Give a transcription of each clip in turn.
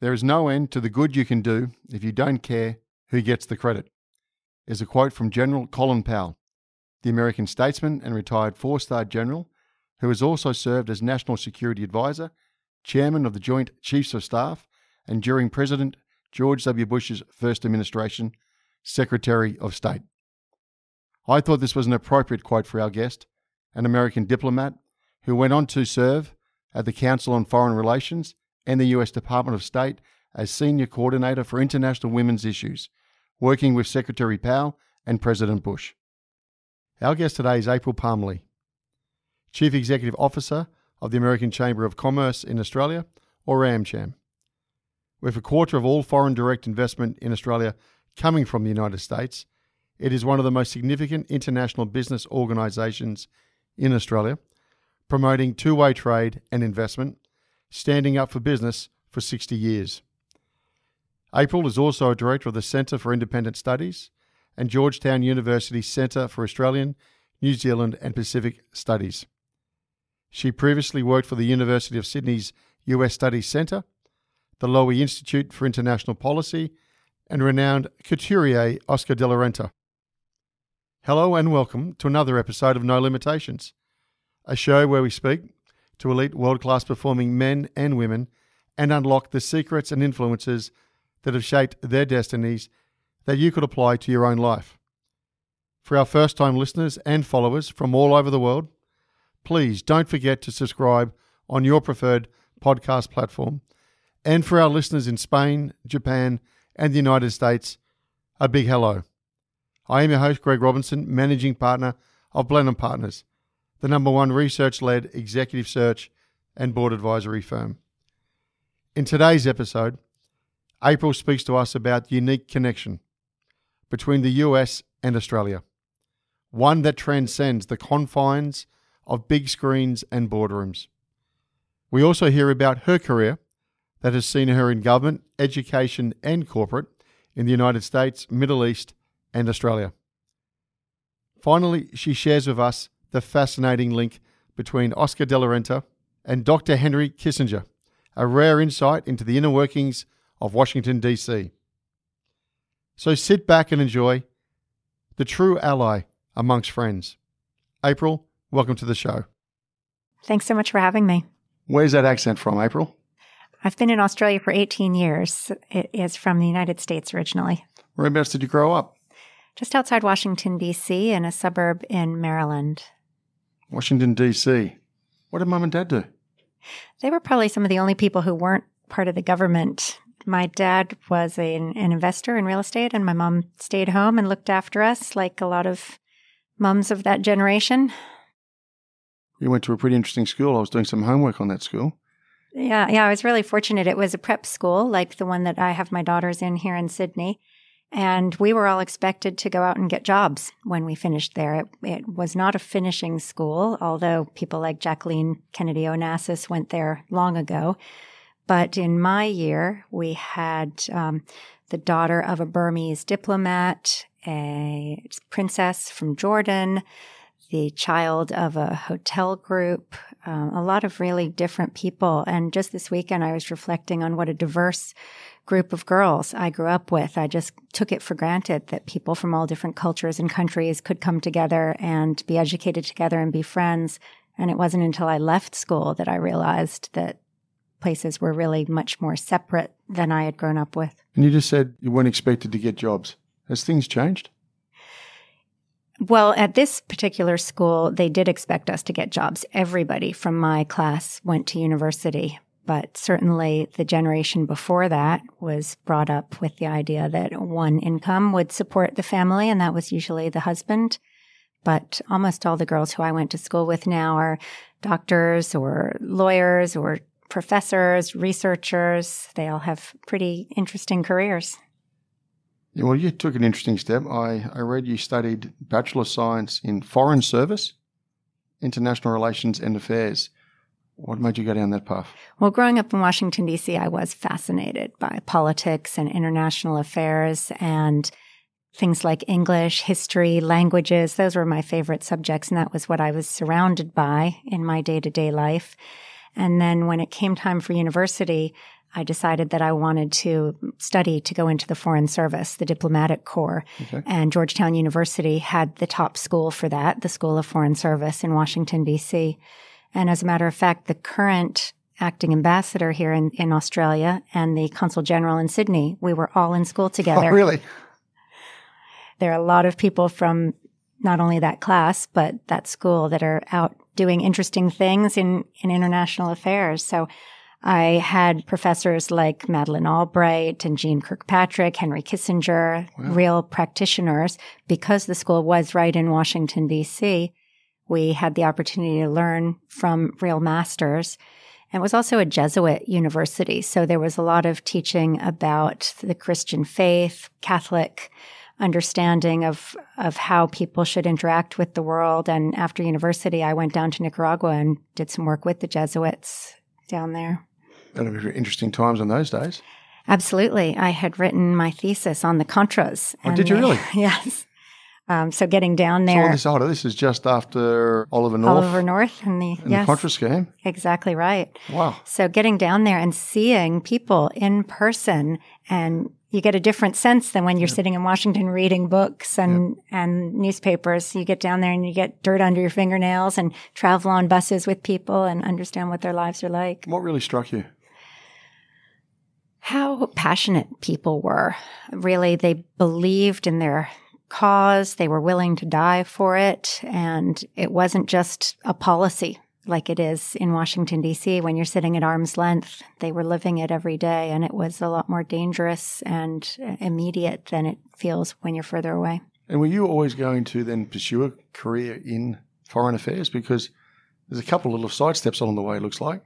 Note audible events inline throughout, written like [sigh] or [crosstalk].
There is no end to the good you can do if you don't care who gets the credit, is a quote from General Colin Powell, the American statesman and retired four star general who has also served as National Security Advisor, Chairman of the Joint Chiefs of Staff, and during President George W. Bush's first administration, Secretary of State. I thought this was an appropriate quote for our guest, an American diplomat who went on to serve at the Council on Foreign Relations and the US Department of State as Senior Coordinator for International Women's Issues, working with Secretary Powell and President Bush. Our guest today is April Palmerlee, Chief Executive Officer of the American Chamber of Commerce in Australia, or AmCham. With a quarter of all foreign direct investment in Australia coming from the United States, it is one of the most significant international business organisations in Australia, promoting two way trade and investment, standing up for business for 60 years. April is also a director of the Centre for Independent Studies and Georgetown University Centre for Australian, New Zealand, and Pacific Studies. She previously worked for the University of Sydney's US Studies Centre, the Lowy Institute for International Policy, and renowned couturier Oscar de la Renta. Hello and welcome to another episode of No Limitations, a show where we speak to elite world class performing men and women and unlock the secrets and influences that have shaped their destinies that you could apply to your own life. For our first time listeners and followers from all over the world, please don't forget to subscribe on your preferred podcast platform. And for our listeners in Spain, Japan, and the United States, a big hello. I am your host, Greg Robinson, managing partner of Blenheim Partners, the number one research led executive search and board advisory firm. In today's episode, April speaks to us about the unique connection between the US and Australia, one that transcends the confines of big screens and boardrooms. We also hear about her career that has seen her in government, education, and corporate in the United States, Middle East, and Australia. Finally, she shares with us the fascinating link between Oscar de la Renta and Dr. Henry Kissinger, a rare insight into the inner workings of Washington, D.C. So sit back and enjoy the true ally amongst friends. April, welcome to the show. Thanks so much for having me. Where's that accent from, April? I've been in Australia for 18 years. It is from the United States originally. Whereabouts did you grow up? just outside Washington, D.C., in a suburb in Maryland. Washington, D.C. What did mum and dad do? They were probably some of the only people who weren't part of the government. My dad was a, an investor in real estate, and my mom stayed home and looked after us like a lot of mums of that generation. You went to a pretty interesting school. I was doing some homework on that school. Yeah, yeah, I was really fortunate. It was a prep school like the one that I have my daughters in here in Sydney. And we were all expected to go out and get jobs when we finished there. It, it, was not a finishing school, although people like Jacqueline Kennedy Onassis went there long ago. But in my year, we had um, the daughter of a Burmese diplomat, a princess from Jordan, the child of a hotel group, um, a lot of really different people. And just this weekend, I was reflecting on what a diverse group of girls I grew up with. I just took it for granted that people from all different cultures and countries could come together and be educated together and be friends. And it wasn't until I left school that I realized that places were really much more separate than I had grown up with. And you just said you weren't expected to get jobs. Has things changed? Well, at this particular school, they did expect us to get jobs. Everybody from my class went to university, but certainly the generation before that was brought up with the idea that one income would support the family, and that was usually the husband. But almost all the girls who I went to school with now are doctors or lawyers or professors, researchers. They all have pretty interesting careers. Yeah, well, you took an interesting step. I, I read you studied Bachelor of Science in Foreign Service, International Relations and Affairs. What made you go down that path? Well, growing up in Washington, D.C., I was fascinated by politics and international affairs and things like English, history, languages. Those were my favorite subjects, and that was what I was surrounded by in my day to day life. And then when it came time for university, I decided that I wanted to study to go into the Foreign Service, the diplomatic corps. Okay. And Georgetown University had the top school for that, the School of Foreign Service in Washington, D.C. And as a matter of fact, the current acting ambassador here in, in Australia and the consul general in Sydney, we were all in school [laughs] oh, together. Oh, really? There are a lot of people from not only that class, but that school that are out doing interesting things in, in international affairs. So I had professors like Madeleine Albright and Jeane Kirkpatrick, Henry Kissinger, wow. real practitioners. Because the school was right in Washington, D.C., we had the opportunity to learn from real masters. And it was also a Jesuit university. So there was a lot of teaching about the Christian faith, Catholic understanding of, of how people should interact with the world. And after university, I went down to Nicaragua and did some work with the Jesuits down there. That'll be interesting times in those days. Absolutely. I had written my thesis on the Contras. Oh, did you really? [laughs] yes. Um, so getting down there. So this, this is just after Oliver North. Oliver North and the, and yes, the Contra scheme. Exactly right. Wow. So getting down there and seeing people in person and you get a different sense than when you're sitting in Washington reading books and, and newspapers. You get down there and you get dirt under your fingernails and travel on buses with people and understand what their lives are like. What really struck you? How passionate people were. Really, they believed in their cause. They were willing to die for it. And it wasn't just a policy like it is in Washington, D.C. when you're sitting at arm's length. They were living it every day, and it was a lot more dangerous and immediate than it feels when you're further away. And were you always going to then pursue a career in foreign affairs? Because there's a couple of little side steps along the way, it looks like.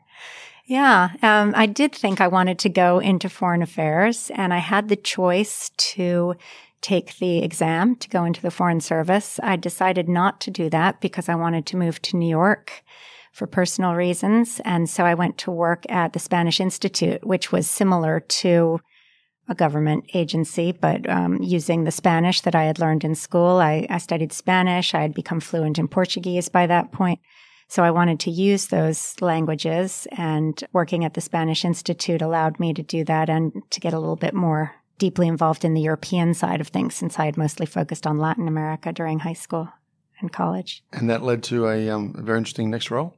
Yeah, um, I did think I wanted to go into foreign affairs, and I had the choice to take the exam to go into the Foreign Service. I decided not to do that because I wanted to move to New York for personal reasons. And so I went to work at the Spanish Institute, which was similar to a government agency, but um, using the Spanish that I had learned in school. I, I studied Spanish. I had become fluent in Portuguese by that point. So I wanted to use those languages, and working at the Spanish Institute allowed me to do that and to get a little bit more deeply involved in the European side of things since I had mostly focused on Latin America during high school and college. And that led to a, um, a very interesting next role?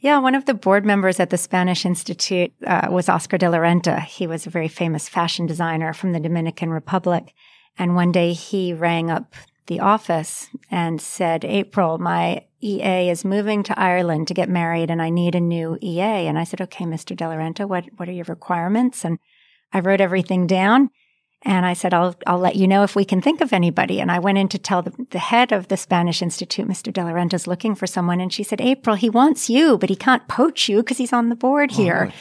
Yeah, one of the board members at the Spanish Institute uh, was Oscar de la Renta. He was a very famous fashion designer from the Dominican Republic. And one day he rang up the office and said, April, my EA is moving to Ireland to get married and I need a new EA. And I said, okay, Mr. De La Renta, what, what are your requirements? And I wrote everything down. And I said, I'll, I'll let you know if we can think of anybody. And I went in to tell the, the head of the Spanish Institute, Mr. De La Renta, is looking for someone. And she said, April, he wants you, but he can't poach you because he's on the board oh, here. Oh,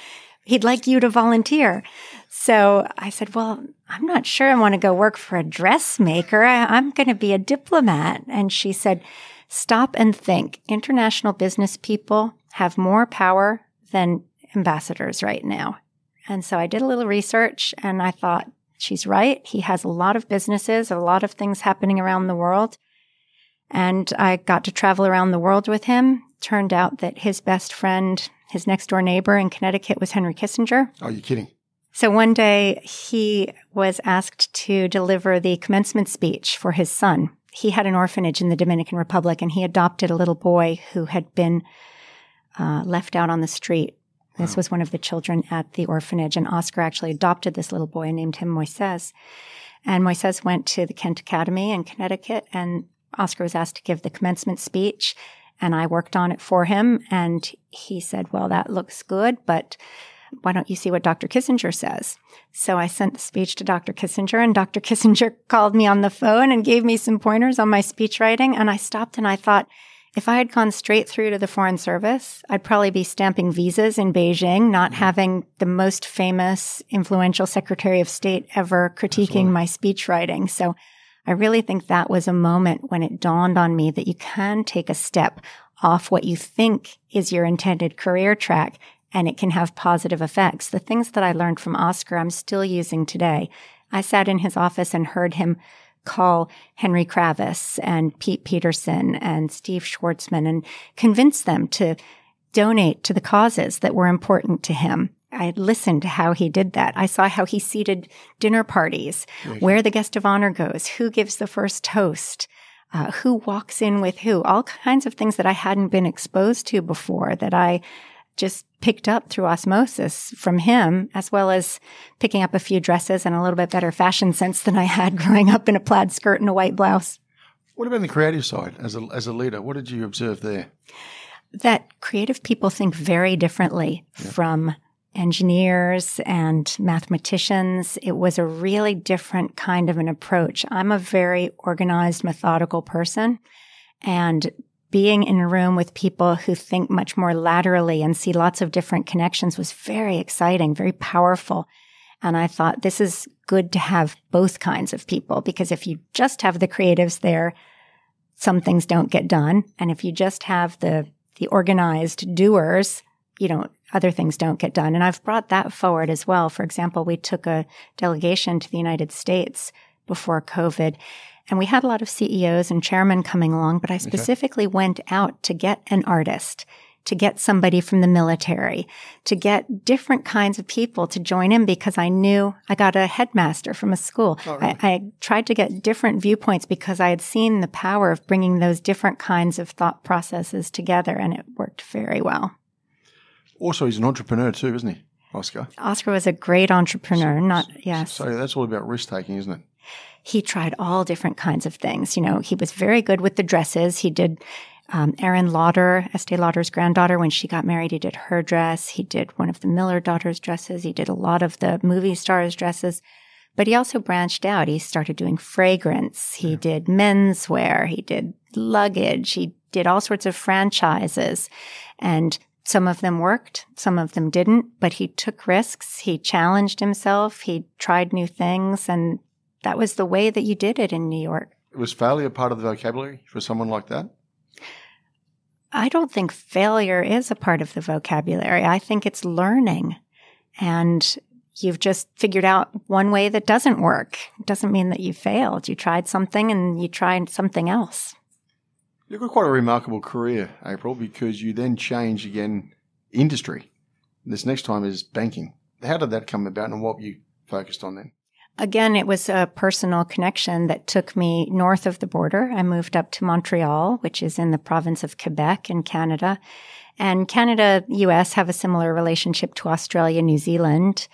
He'd like you to volunteer. So I said, well, I'm not sure I want to go work for a dressmaker. I, I'm going to be a diplomat. And she said, stop and think. International business people have more power than ambassadors right now. And so I did a little research and I thought, She's right. He has a lot of businesses, a lot of things happening around the world. And I got to travel around the world with him. Turned out that his best friend, his next door neighbor in Connecticut was Henry Kissinger. Oh, you kidding? So one day he was asked to deliver the commencement speech for his son. He had an orphanage in the Dominican Republic and he adopted a little boy who had been uh, left out on the street This was one of the children at the orphanage, and Oscar actually adopted this little boy and named him Moises. And Moises went to the Kent Academy in Connecticut, and Oscar was asked to give the commencement speech, and I worked on it for him. And he said, Well, that looks good, but why don't you see what Dr. Kissinger says? So I sent the speech to Dr. Kissinger, and Dr. [laughs] Kissinger called me on the phone and gave me some pointers on my speech writing. And I stopped and I thought, if I had gone straight through to the Foreign Service, I'd probably be stamping visas in Beijing, not mm-hmm. having the most famous, influential Secretary of State ever critiquing Absolutely. my speech writing. So I really think that was a moment when it dawned on me that you can take a step off what you think is your intended career track and it can have positive effects. The things that I learned from Oscar, I'm still using today. I sat in his office and heard him call Henry Kravis and Pete Peterson and Steve Schwarzman and convince them to donate to the causes that were important to him. I listened to how he did that. I saw how he seated dinner parties, where the guest of honor goes, who gives the first toast, uh, who walks in with who, all kinds of things that I hadn't been exposed to before that I just picked up through osmosis from him, as well as picking up a few dresses and a little bit better fashion sense than I had [laughs] growing up in a plaid skirt and a white blouse. What about the creative side as a, as a leader? What did you observe there? That creative people think very differently yeah. from engineers and mathematicians. It was a really different kind of an approach. I'm a very organized, methodical person. And being in a room with people who think much more laterally and see lots of different connections was very exciting, very powerful. And I thought this is good to have both kinds of people because if you just have the creatives there, some things don't get done. And if you just have the, the organized doers, you know, other things don't get done. And I've brought that forward as well. For example, we took a delegation to the United States before COVID and we had a lot of CEOs and chairmen coming along, but I specifically okay. went out to get an artist, to get somebody from the military, to get different kinds of people to join in because I knew I got a headmaster from a school. Oh, really? I, I tried to get different viewpoints because I had seen the power of bringing those different kinds of thought processes together and it worked very well. Also, he's an entrepreneur too, isn't he? Oscar. Oscar was a great entrepreneur, so, not yes. So that's all about risk taking, isn't it? He tried all different kinds of things. You know, he was very good with the dresses. He did um, Aerin Lauder, Estee Lauder's granddaughter, when she got married, he did her dress. He did one of the Miller daughters' dresses. He did a lot of the movie stars' dresses. But he also branched out. He started doing fragrance. He yeah. did menswear. He did luggage. He did all sorts of franchises. And some of them worked, some of them didn't, but he took risks. He challenged himself. He tried new things and that was the way that you did it in New York. Was failure part of the vocabulary for someone like that? I don't think failure is a part of the vocabulary. I think it's learning. And you've just figured out one way that doesn't work. It doesn't mean that you failed. You tried something and you tried something else. You've got quite a remarkable career, April, because you then changed again industry. This next time is banking. How did that come about and what you focused on then? Again, it was a personal connection that took me north of the border. I moved up to Montreal, which is in the province of Quebec in Canada. And Canada, US have a similar relationship to Australia, New Zealand.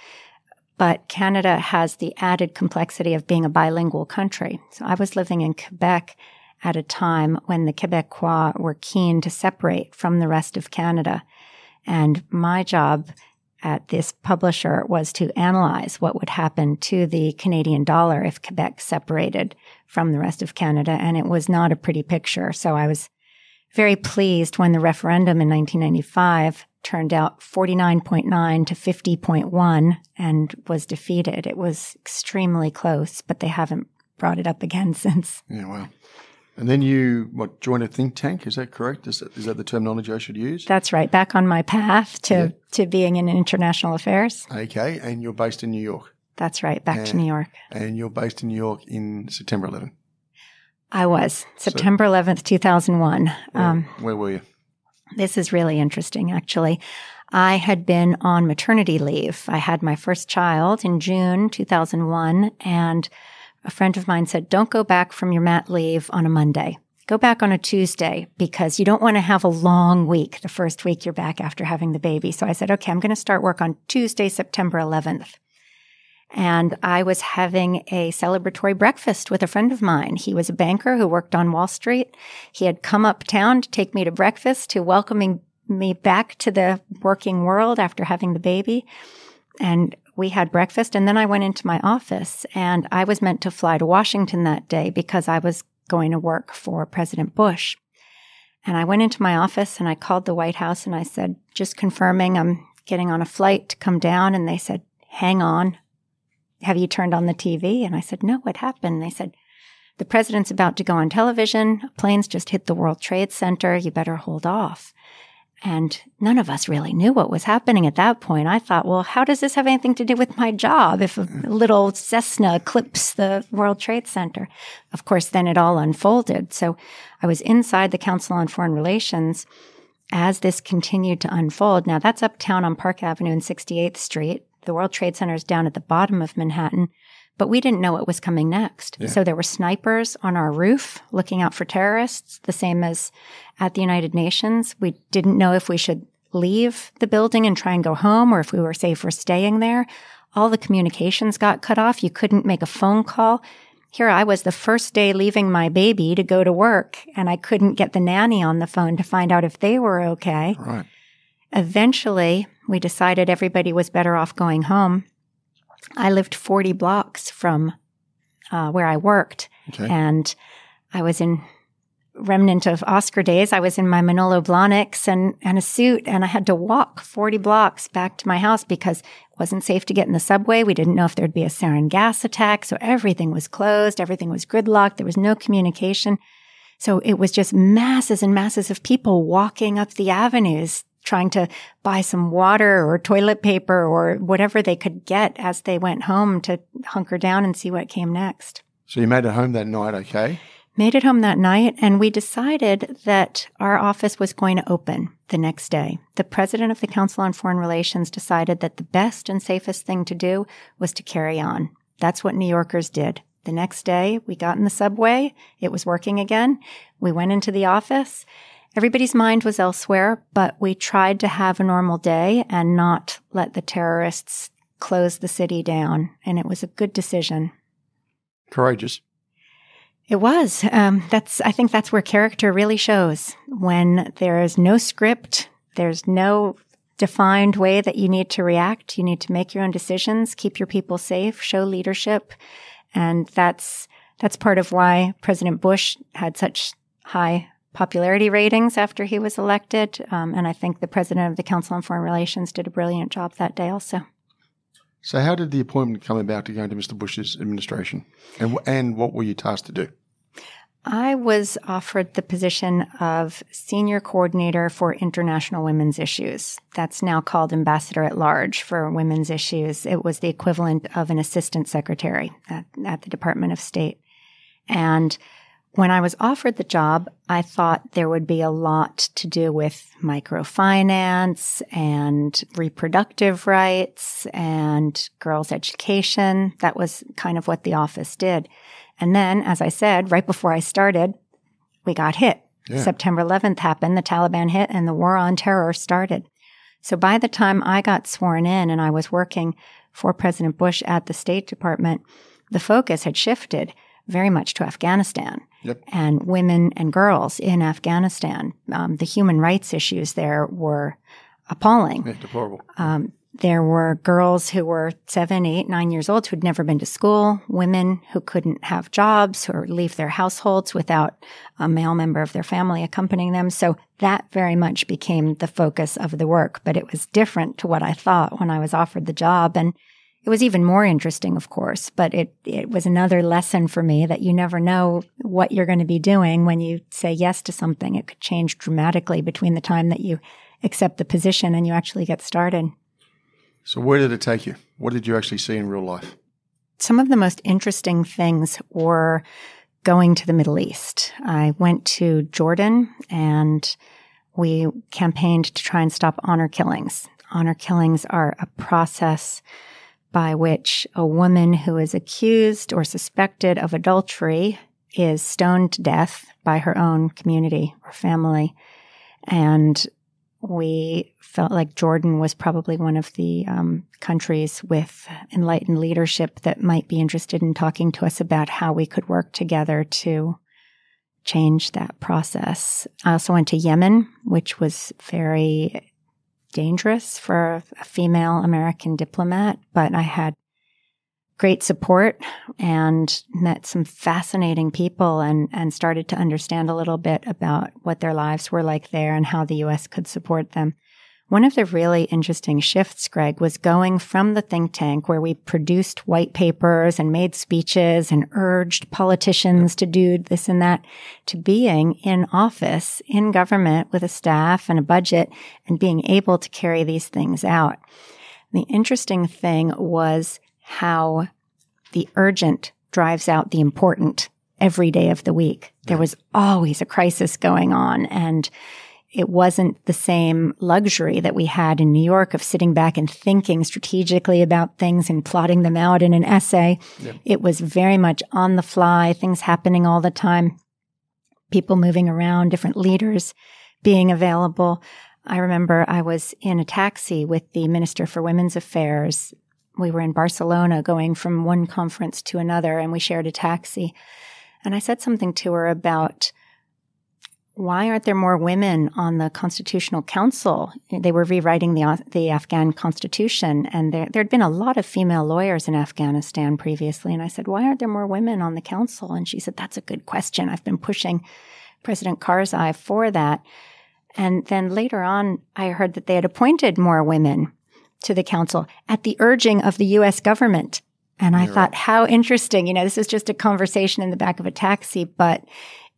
But Canada has the added complexity of being a bilingual country. So I was living in Quebec at a time when the Quebecois were keen to separate from the rest of Canada. And my job at this publisher was to analyze what would happen to the Canadian dollar if Quebec separated from the rest of Canada. And it was not a pretty picture. So I was very pleased when the referendum in 1995 turned out 49.9 to 50.1 and was defeated. It was extremely close, but they haven't brought it up again [laughs] since. Yeah, well. And then you what joined a think tank? Is that correct? Is that, is that the terminology I should use? That's right. Back on my path to yeah. to being in international affairs. Okay, and you're based in New York. That's right. Back and, to New York. And you're based in New York in September 11. I was September so, 11th, 2001. Where, um, where were you? This is really interesting, actually. I had been on maternity leave. I had my first child in June 2001, and a friend of mine said, don't go back from your mat leave on a Monday. go back on a Tuesday because you don't want to have a long week the first week you're back after having the baby. So I said, okay, I'm going to start work on Tuesday, September 11th. And I was having a celebratory breakfast with a friend of mine. He was a banker who worked on Wall Street. He had come uptown to take me to breakfast to welcoming me back to the working world after having the baby. And we had breakfast and then I went into my office and I was meant to fly to Washington that day because I was going to work for President Bush. And I went into my office and I called the White House and I said, just confirming I'm getting on a flight to come down. And they said, hang on. Have you turned on the TV? And I said, no, what happened? And they said, the president's about to go on television. Planes just hit the World Trade Center. You better hold off. And none of us really knew what was happening at that point. I thought, well, how does this have anything to do with my job if a mm. little Cessna clips the World Trade Center? Of course, then it all unfolded. So I was inside the Council on Foreign Relations as this continued to unfold. Now that's uptown on Park Avenue and 68th Street. The World Trade Center is down at the bottom of Manhattan but we didn't know what was coming next. Yeah. So there were snipers on our roof looking out for terrorists, the same as at the United Nations. We didn't know if we should leave the building and try and go home or if we were safe safer staying there. All the communications got cut off. You couldn't make a phone call. Here I was the first day leaving my baby to go to work and I couldn't get the nanny on the phone to find out if they were okay. Right. Eventually, we decided everybody was better off going home. I lived 40 blocks from uh, where I worked. Okay. And I was in remnant of Oscar days. I was in my Manolo Blahniks and, and a suit, and I had to walk 40 blocks back to my house because it wasn't safe to get in the subway. We didn't know if there'd be a sarin gas attack. So everything was closed. Everything was gridlocked. There was no communication. So it was just masses and masses of people walking up the avenues trying to buy some water or toilet paper or whatever they could get as they went home to hunker down and see what came next. So you made it home that night, okay? Made it home that night, and we decided that our office was going to open the next day. The president of the Council on Foreign Relations decided that the best and safest thing to do was to carry on. That's what New Yorkers did. The next day, we got in the subway. It was working again. We went into the office Everybody's mind was elsewhere, but we tried to have a normal day and not let the terrorists close the city down. And it was a good decision. Courageous. It was. Um, that's. I think that's where character really shows when there is no script. There's no defined way that you need to react. You need to make your own decisions, keep your people safe, show leadership, and that's that's part of why President Bush had such high popularity ratings after he was elected. Um, and I think the president of the Council on Foreign Relations did a brilliant job that day also. So, how did the appointment come about to go into Mr. Bush's administration? And, and what were you tasked to do? I was offered the position of Senior Coordinator for International Women's Issues. That's now called Ambassador at Large for Women's Issues. It was the equivalent of an Assistant Secretary at, at the Department of State. And when I was offered the job, I thought there would be a lot to do with microfinance and reproductive rights and girls' education. That was kind of what the office did. And then, as I said, right before I started, we got hit. Yeah. September 11th happened, the Taliban hit, and the war on terror started. So by the time I got sworn in and I was working for President Bush at the State Department, the focus had shifted very much to Afghanistan yep. and women and girls in Afghanistan. Um, the human rights issues there were appalling. Yeah, deplorable. Um, there were girls who were seven, eight, nine years old who'd never been to school, women who couldn't have jobs or leave their households without a male member of their family accompanying them. So that very much became the focus of the work, but it was different to what I thought when I was offered the job. And it was even more interesting, of course, but it, it was another lesson for me that you never know what you're going to be doing when you say yes to something. It could change dramatically between the time that you accept the position and you actually get started. So, where did it take you? What did you actually see in real life? Some of the most interesting things were going to the Middle East. I went to Jordan and we campaigned to try and stop honor killings. Honor killings are a process by which a woman who is accused or suspected of adultery is stoned to death by her own community or family. And we felt like Jordan was probably one of the um, countries with enlightened leadership that might be interested in talking to us about how we could work together to change that process. I also went to Yemen, which was very dangerous for a female American diplomat, but I had great support and met some fascinating people and, and started to understand a little bit about what their lives were like there and how the US could support them. One of the really interesting shifts, Greg, was going from the think tank where we produced white papers and made speeches and urged politicians to do this and that to being in office in government with a staff and a budget and being able to carry these things out. The interesting thing was how the urgent drives out the important every day of the week. There was always a crisis going on and it wasn't the same luxury that we had in New York of sitting back and thinking strategically about things and plotting them out in an essay. It was very much on the fly, things happening all the time, people moving around, different leaders being available. I remember I was in a taxi with the Minister for Women's Affairs. We were in Barcelona going from one conference to another and we shared a taxi. And I said something to her about why aren't there more women on the Constitutional Council? They were rewriting the the Afghan constitution, and there there had been a lot of female lawyers in Afghanistan previously. And I said, why aren't there more women on the council? And she said, that's a good question. I've been pushing President Karzai for that. And then later on, I heard that they had appointed more women to the council at the urging of the U.S. government. And I You're thought, right. how interesting. You know, this is just a conversation in the back of a taxi, but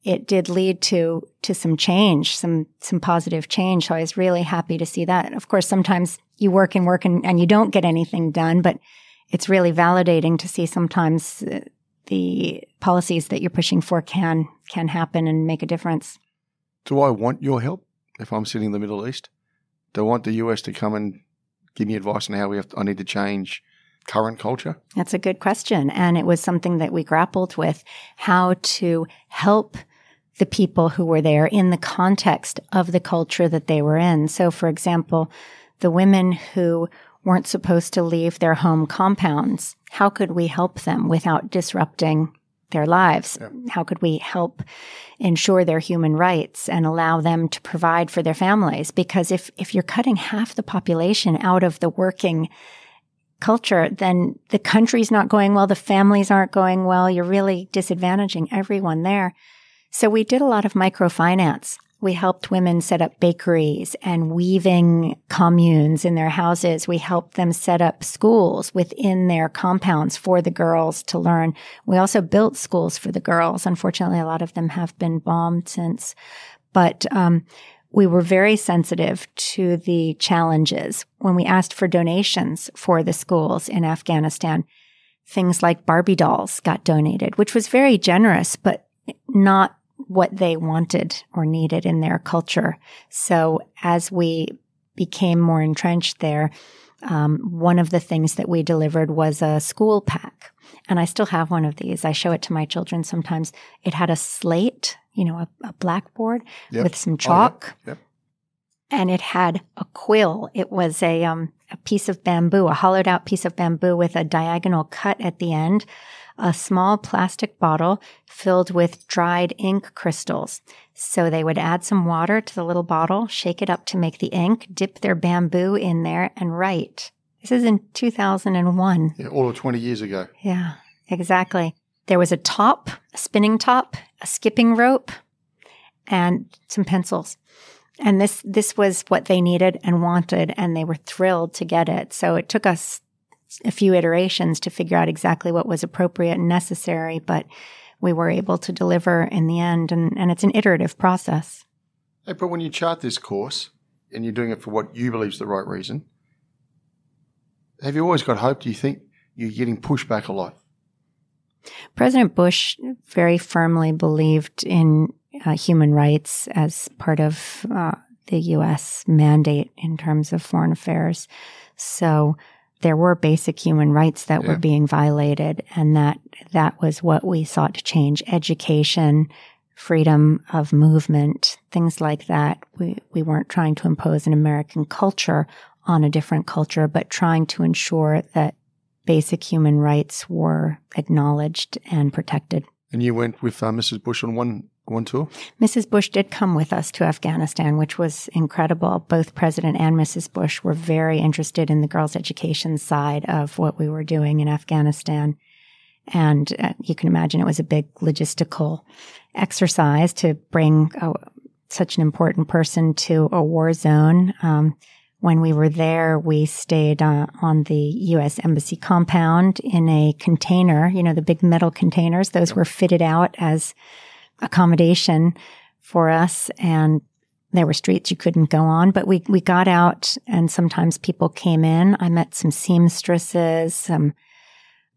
it did lead to to some change, some some positive change. So I was really happy to see that. Of course, sometimes you work and work and, and you don't get anything done, but it's really validating to see sometimes uh, the policies that you're pushing for can can happen and make a difference. Do I want your help if I'm sitting in the Middle East? Do I want the US to come and give me advice on how we have to, I need to change current culture? That's a good question. And it was something that we grappled with how to help the people who were there in the context of the culture that they were in. So, for example, the women who weren't supposed to leave their home compounds, how could we help them without disrupting their lives? Yeah. How could we help ensure their human rights and allow them to provide for their families? Because if, if you're cutting half the population out of the working culture, then the country's not going well, the families aren't going well, you're really disadvantaging everyone there. So we did a lot of microfinance. We helped women set up bakeries and weaving communes in their houses. We helped them set up schools within their compounds for the girls to learn. We also built schools for the girls. Unfortunately, a lot of them have been bombed since. But um, we were very sensitive to the challenges when we asked for donations for the schools in Afghanistan. Things like Barbie dolls got donated, which was very generous, but not what they wanted or needed in their culture. So as we became more entrenched there, um, one of the things that we delivered was a school pack. And I still have one of these. I show it to my children sometimes. It had a slate, you know, a, a blackboard yep. with some chalk. Oh, yep. Yep. And it had a quill. It was a, um, a piece of bamboo, a hollowed out piece of bamboo with a diagonal cut at the end a small plastic bottle filled with dried ink crystals. So they would add some water to the little bottle, shake it up to make the ink, dip their bamboo in there, and write. This is in 2001. Yeah, all of 20 years ago. Yeah, exactly. There was a top, a spinning top, a skipping rope, and some pencils. And this this was what they needed and wanted, and they were thrilled to get it. So it took us a few iterations to figure out exactly what was appropriate and necessary, but we were able to deliver in the end, and, and it's an iterative process. Hey, but when you chart this course and you're doing it for what you believe is the right reason, have you always got hope? Do you think you're getting pushed back a lot? President Bush very firmly believed in uh, human rights as part of uh, the U.S. mandate in terms of foreign affairs. So there were basic human rights that Yeah. were being violated and that that was what we sought to change education freedom of movement things like that we we weren't trying to impose an american culture on a different culture but trying to ensure that basic human rights were acknowledged and protected And you went with uh, Mrs. Bush on one one tour. Mrs. Bush did come with us to Afghanistan, which was incredible. Both President and Mrs. Bush were very interested in the girls' education side of what we were doing in Afghanistan. And uh, you can imagine it was a big logistical exercise to bring uh, such an important person to a war zone. Um, when we were there, we stayed uh, on the U.S. Embassy compound in a container, you know, the big metal containers. Those were fitted out as accommodation for us and there were streets you couldn't go on, but we, we got out and sometimes people came in. I met some seamstresses, some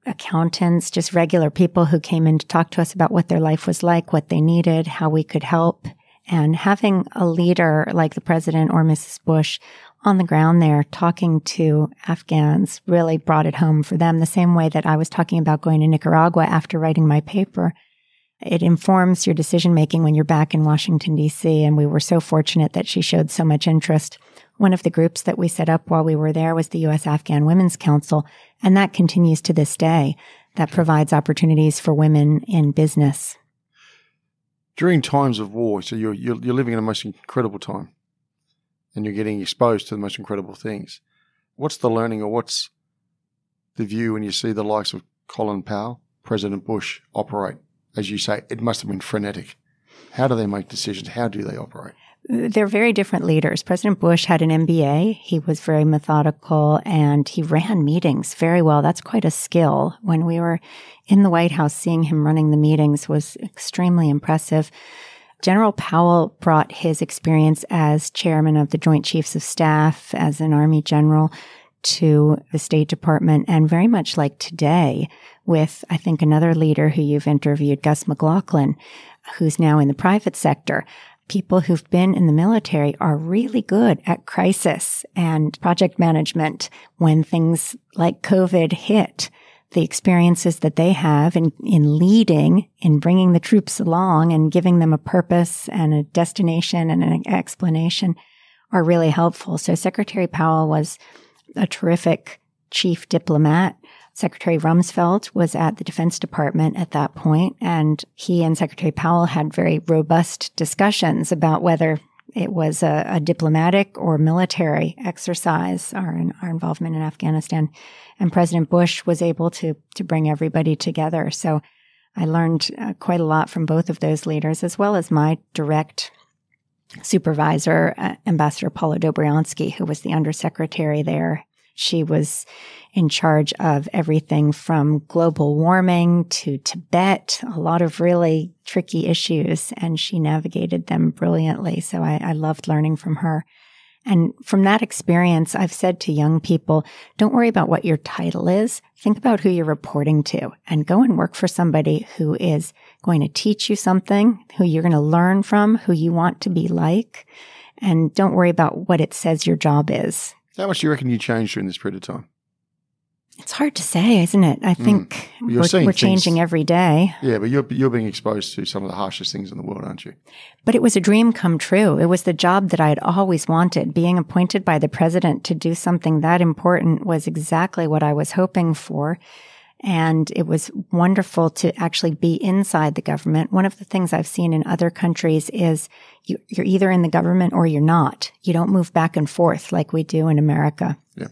accountants, just regular people who came in to talk to us about what their life was like, what they needed, how we could help. And having a leader like the president or Mrs. Bush on the ground there talking to Afghans really brought it home for them the same way that I was talking about going to Nicaragua after writing my paper. It informs your decision making when you're back in Washington, D.C. And we were so fortunate that she showed so much interest. One of the groups that we set up while we were there was the U.S. Afghan Women's Council, and that continues to this day. That provides opportunities for women in business. During times of war, so you're, you're, you're living in a most incredible time and you're getting exposed to the most incredible things. What's the learning or what's the view when you see the likes of Colin Powell, President Bush operate? As you say, it must have been frenetic. How do they make decisions? How do they operate? They're very different leaders. President Bush had an MBA. He was very methodical and he ran meetings very well. That's quite a skill. When we were in the White House, seeing him running the meetings was extremely impressive. General Powell brought his experience as chairman of the Joint Chiefs of Staff, as an Army general, to the State Department. And very much like today, with I think another leader who you've interviewed, Gus McLachlan, who's now in the private sector. People who've been in the military are really good at crisis and project management when things like COVID hit the experiences that they have in, in leading, in bringing the troops along and giving them a purpose and a destination and an explanation are really helpful. So Secretary Powell was a terrific chief diplomat. Secretary Rumsfeld was at the Defense Department at that point, and he and Secretary Powell had very robust discussions about whether it was a, a diplomatic or military exercise, our, our involvement in Afghanistan. And President Bush was able to, to bring everybody together. So I learned uh, quite a lot from both of those leaders, as well as my direct supervisor, uh, Ambassador Paula Dobriansky, who was the undersecretary there. She was in charge of everything from global warming to Tibet, a lot of really tricky issues, and she navigated them brilliantly. So I, I loved learning from her. And from that experience, I've said to young people, don't worry about what your title is. Think about who you're reporting to and go and work for somebody who is going to teach you something, who you're going to learn from, who you want to be like. And don't worry about what it says your job is. How much do you reckon you changed during this period of time? It's hard to say, isn't it? I mm. think Well, you're we're, we're things- changing every day. Yeah, but you're you're being exposed to some of the harshest things in the world, aren't you? But it was a dream come true. It was the job that I had always wanted. Being appointed by the president to do something that important was exactly what I was hoping for. And it was wonderful to actually be inside the government. One of the things I've seen in other countries is you, you're either in the government or you're not. You don't move back and forth like we do in America. Yeah.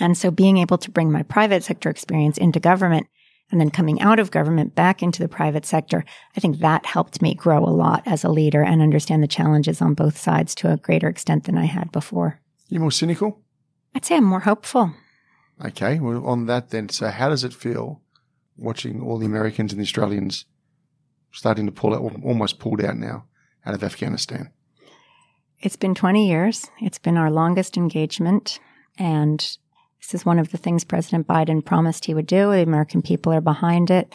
And so being able to bring my private sector experience into government and then coming out of government back into the private sector, I think that helped me grow a lot as a leader and understand the challenges on both sides to a greater extent than I had before. You're more cynical? I'd say I'm more hopeful. Okay, well, on that then, so how does it feel watching all the Americans and the Australians starting to pull out, almost pulled out now, out of Afghanistan? It's been 20 years. It's been our longest engagement. And this is one of the things President Biden promised he would do. The American people are behind it.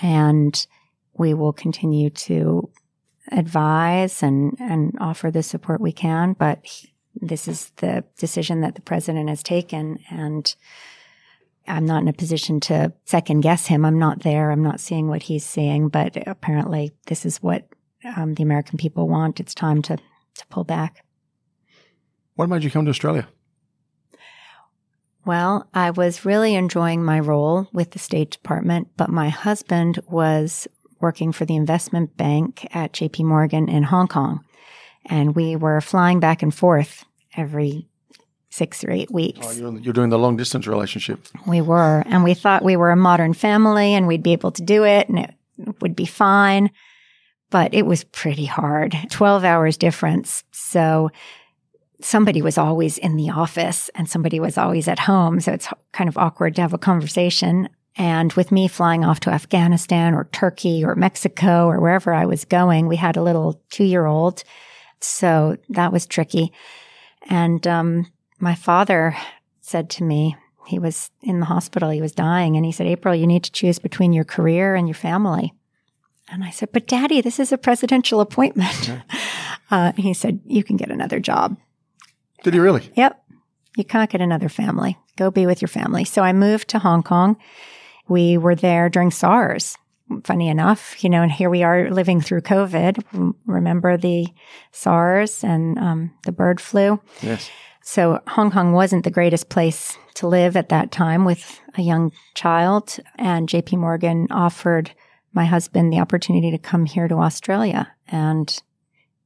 And we will continue to advise and, and offer the support we can. But this is the decision that the president has taken. And I'm not in a position to second guess him. I'm not there. I'm not seeing what he's seeing, but apparently this is what um, the American people want. It's time to, to pull back. What made you come to Australia? Well, I was really enjoying my role with the State Department, but my husband was working for the investment bank at JP Morgan in Hong Kong. And we were flying back and forth every six or eight weeks. Oh, you're, you're doing the long distance relationship. We were. And we thought we were a modern family and we'd be able to do it and it would be fine. But it was pretty hard 12 hours difference. So somebody was always in the office and somebody was always at home. So it's kind of awkward to have a conversation. And with me flying off to Afghanistan or Turkey or Mexico or wherever I was going, we had a little two year old. So that was tricky. And um, my father said to me, he was in the hospital, he was dying, and he said, April, you need to choose between your career and your family. And I said, But daddy, this is a presidential appointment. [laughs] Uh, he said, You can get another job. Did he really? Yep. You can't get another family. Go be with your family. So I moved to Hong Kong. We were there during SARS. Funny enough, you know, and here we are living through COVID. Remember the SARS and um, the bird flu? Yes. So Hong Kong wasn't the greatest place to live at that time with a young child. And JP Morgan offered my husband the opportunity to come here to Australia and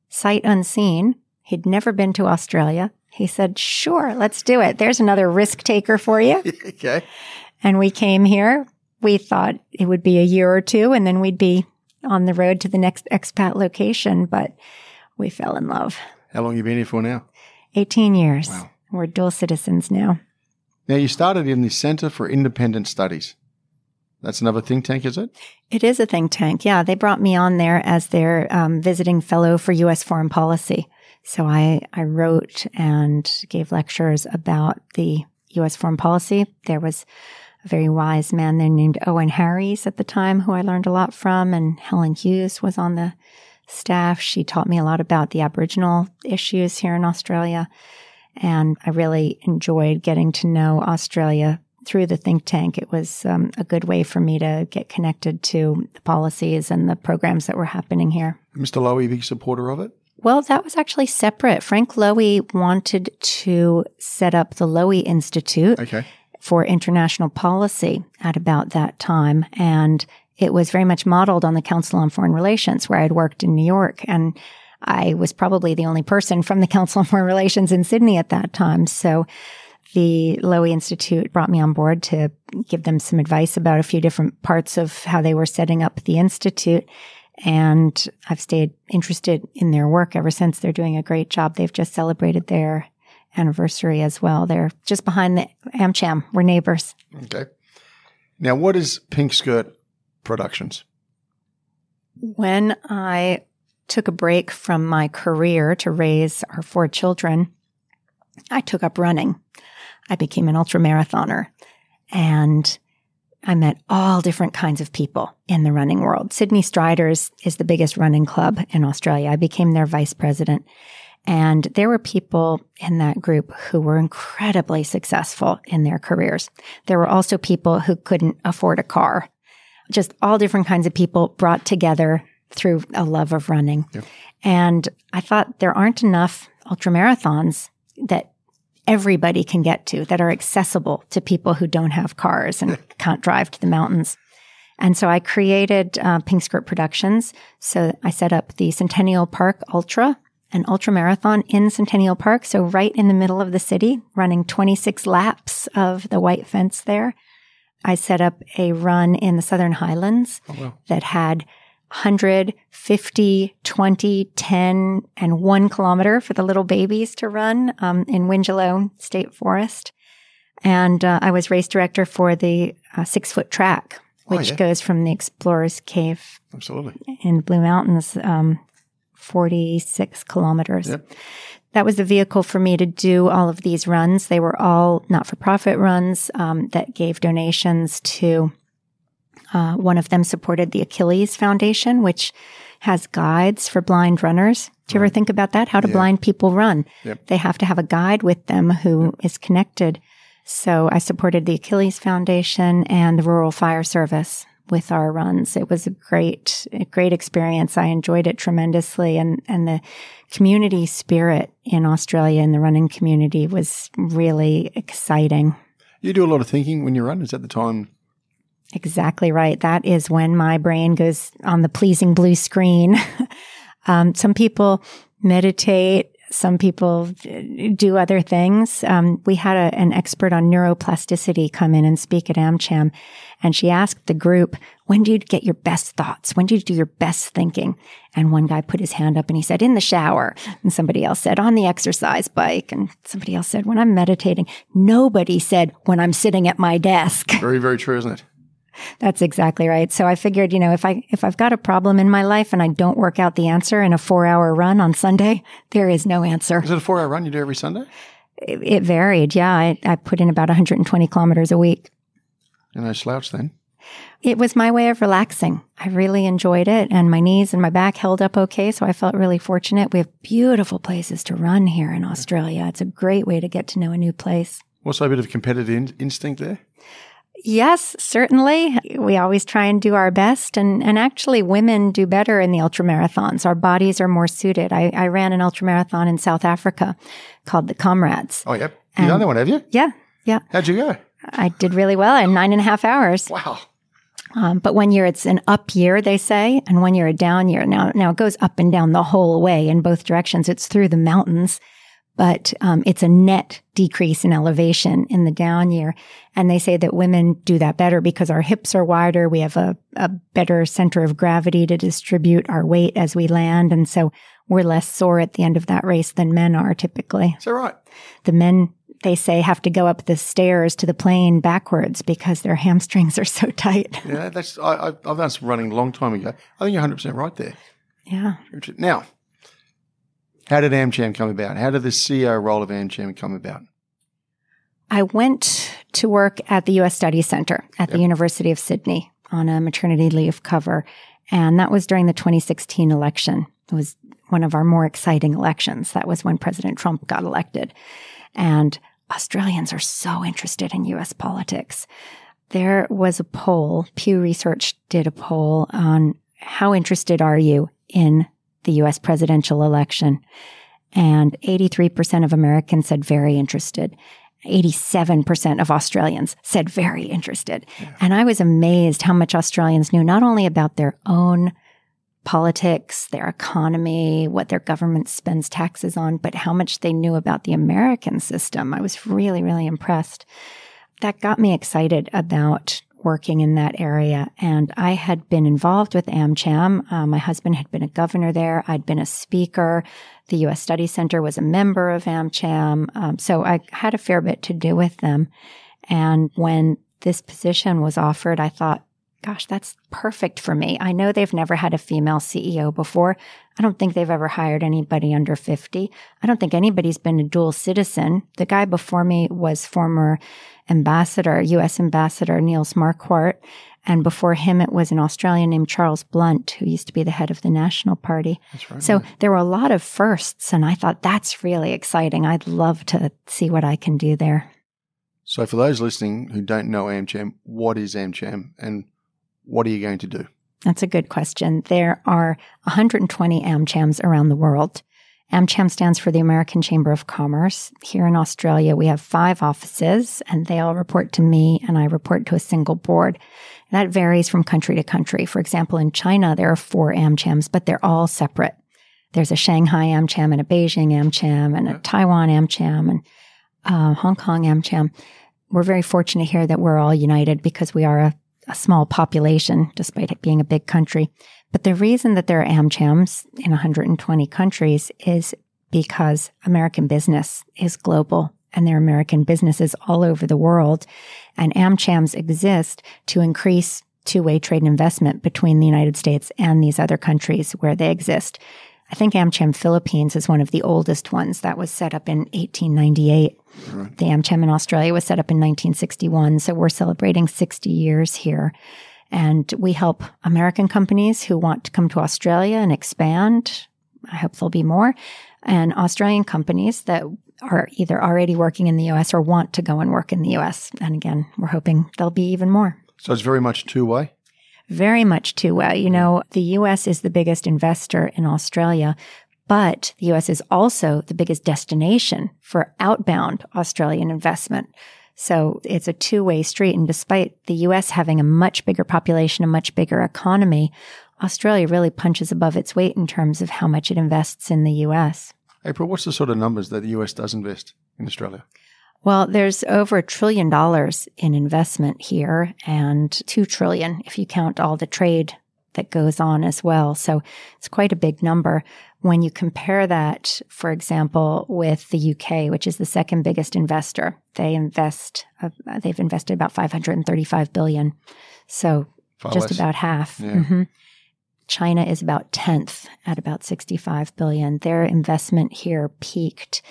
sight unseen. He'd never been to Australia. He said, sure, let's do it. There's another risk taker for you. [laughs] okay. And we came here. We thought it would be a year or two and then we'd be on the road to the next expat location, but we fell in love. How long you been here for now? 18 years. Wow. We're dual citizens now. Now, you started in the Centre for Independent Studies. That's another think tank, is it? It is a think tank. Yeah. They brought me on there as their um, visiting fellow for U.S. foreign policy. So I, I wrote and gave lectures about the U.S. foreign policy. There was a very wise man there named Owen Harries at the time who I learned a lot from, and Helen Hughes was on the staff. She taught me a lot about the Aboriginal issues here in Australia. And I really enjoyed getting to know Australia through the think tank. It was um, a good way for me to get connected to the policies and the programs that were happening here. Mr. Lowy, big supporter of it? Well, that was actually separate. Frank Lowy wanted to set up the Lowy Institute Okay. for international policy at about that time. And it was very much modeled on the Council on Foreign Relations, where I'd worked in New York. And I was probably the only person from the Council on Foreign Relations in Sydney at that time. So the Lowy Institute brought me on board to give them some advice about a few different parts of how they were setting up the Institute. And I've stayed interested in their work ever since. They're doing a great job. They've just celebrated their anniversary as well. They're just behind the AmCham. We're neighbors. Okay. Now, what is Pink Skirt Productions? When I took a break from my career to raise our four children, I took up running. I became an ultra marathoner and I met all different kinds of people in the running world. Sydney Striders is the biggest running club in Australia. I became their vice president. And there were people in that group who were incredibly successful in their careers. There were also people who couldn't afford a car. Just all different kinds of people brought together through a love of running. Yep. And I thought there aren't enough ultramarathons that everybody can get to that are accessible to people who don't have cars and [laughs] can't drive to the mountains. And so I created uh, Pink Skirt Productions. So I set up the Centennial Park Ultra, an ultra marathon in Centennial Park. So right in the middle of the city, running 26 laps of the white fence there. I set up a run in the Southern Highlands that had 100, 50, 20, 10, and one kilometer for the little babies to run um, in Wingello State Forest. And uh, I was race director for the uh, six foot track, Oh, which yeah. goes from the Explorers Cave Absolutely. in Blue Mountains, um, 46 kilometers. Yep. That was the vehicle for me to do all of these runs. They were all not for profit runs um, that gave donations to Uh, one of them supported the Achilles Foundation, which has guides for blind runners. Do you ever think about that? How do Yeah. blind people run? Yep. They have to have a guide with them who is connected. So I supported the Achilles Foundation and the Rural Fire Service with our runs. It was a great, a great experience. I enjoyed it tremendously and, and the community spirit in Australia in the running community was really exciting. You do a lot of thinking when you run. Is that the time? Exactly right. That is when my brain goes on the pleasing blue screen. [laughs] um, some people meditate. Some people do other things. Um, we had a, an expert on neuroplasticity come in and speak at AmCham, and she asked the group, "When do you get your best thoughts? When do you do your best thinking?" And one guy put his hand up and he said, "In the shower." And somebody else said, "On the exercise bike." And somebody else said, "When I'm meditating." Nobody said, "When I'm sitting at my desk." Very, very true, isn't it? That's exactly right. So I figured, you know, if I if I've got a problem in my life and I don't work out the answer in a 4-hour run on Sunday, [laughs] there is no answer. Is it a four hour run you do every Sunday? It, it varied. Yeah, I, I put in about 120 kilometers a week. And I slouch then. It was my way of relaxing. I really enjoyed it and my knees and my back held up okay, so I felt really fortunate. We have beautiful places to run here in Australia. It's a great way to get to know a new place. Also, a bit of competitive in- instinct there. Yes, certainly. We always try and do our best. And, and actually, women do better in the ultra marathons. Our bodies are more suited. I, I ran an ultra marathon in South Africa called the Comrades. Oh, yep. You done that one, have you? Yeah, yeah. How'd you go? I did really well in nine and a half hours. Wow. Um, but one year it's an up year, they say, and one year a down year. Now, now it goes up and down the whole way in both directions. It's through the mountains, but um, it's a net decrease in elevation in the down year. And they say that women do that better because our hips are wider. We have a, a better center of gravity to distribute our weight as we land. And so we're less sore at the end of that race than men are typically. That right? The men, they say, have to go up the stairs to the plane backwards because their hamstrings are so tight. Yeah, that's. I, I, I've done some running a long time ago. I think you're 100 percent right there. Yeah. Now, how did AmCham come about? How did the CEO role of AmCham come about? I went to work at the U.S. Study Center at the University of Sydney on a maternity leave cover. And that was during the 2016 election. It was one of our more exciting elections. That was when President Trump got elected. And Australians are so interested in U.S. politics. There was a poll, Pew Research did a poll on how interested are you in the U.S. presidential election? And 83% of Americans said very interested. 87% of Australians said very interested. And I was amazed how much Australians knew not only about their own politics, their economy, what their government spends taxes on, but how much they knew about the American system. I was really, really impressed. That got me excited about working in that area. And I had been involved with AmCham. Uh, my husband had been a governor there. I'd been a speaker. The U.S. Study Center was a member of AmCham. Um, so I had a fair bit to do with them. And when this position was offered, I thought, gosh, that's perfect for me. I know they've never had a female CEO before. I don't think they've ever hired anybody under 50. I don't think anybody's been a dual citizen. The guy before me was former ambassador, U.S. ambassador Niels Marquardt. And before him, it was an Australian named Charles Blunt, who used to be the head of the National Party. That's right. So there were a lot of firsts, and I thought that's really exciting. I'd love to see what I can do there. So, for those listening who don't know AmCham, what is AmCham and what are you going to do? That's a good question. There are 120 AmChams around the world. AmCham stands for the American Chamber of Commerce. Here in Australia, we have five offices and they all report to me and I report to a single board. That varies from country to country. For example, in China, there are four AmChams, but they're all separate. There's a Shanghai AmCham and a Beijing AmCham and a Taiwan AmCham and uh, Hong Kong AmCham. We're very fortunate here that we're all united because we are a, a small population, despite it being a big country. But the reason that there are AmChams in 120 countries is because American business is global and there are American businesses all over the world. And AmChams exist to increase two-way trade and investment between the United States and these other countries where they exist. I think AmCham Philippines is one of the oldest ones that was set up in 1898. The AmCham in Australia was set up in 1961. So we're celebrating 60 years here. And we help American companies who want to come to Australia and expand. I hope there'll be more. And Australian companies that are either already working in the US or want to go and work in the US. And again, we're hoping there'll be even more. So it's very much two way. Very much two way. You know, the US is the biggest investor in Australia, but the US is also the biggest destination for outbound Australian investment. So it's a two way street. And despite the US having a much bigger population, a much bigger economy, Australia really punches above its weight in terms of how much it invests in the US. April, what's the sort of numbers that the US does invest in Australia? Well, there's over a trillion dollars in investment here and 2 trillion if you count all the trade that goes on as well. So it's quite a big number. When you compare that, for example, with the UK, which is the second biggest investor, they invest, uh, they've invested about 535 billion. So Far just less. about half. Yeah. Mhm. China is about 10th at about 65 billion. Their investment here peaked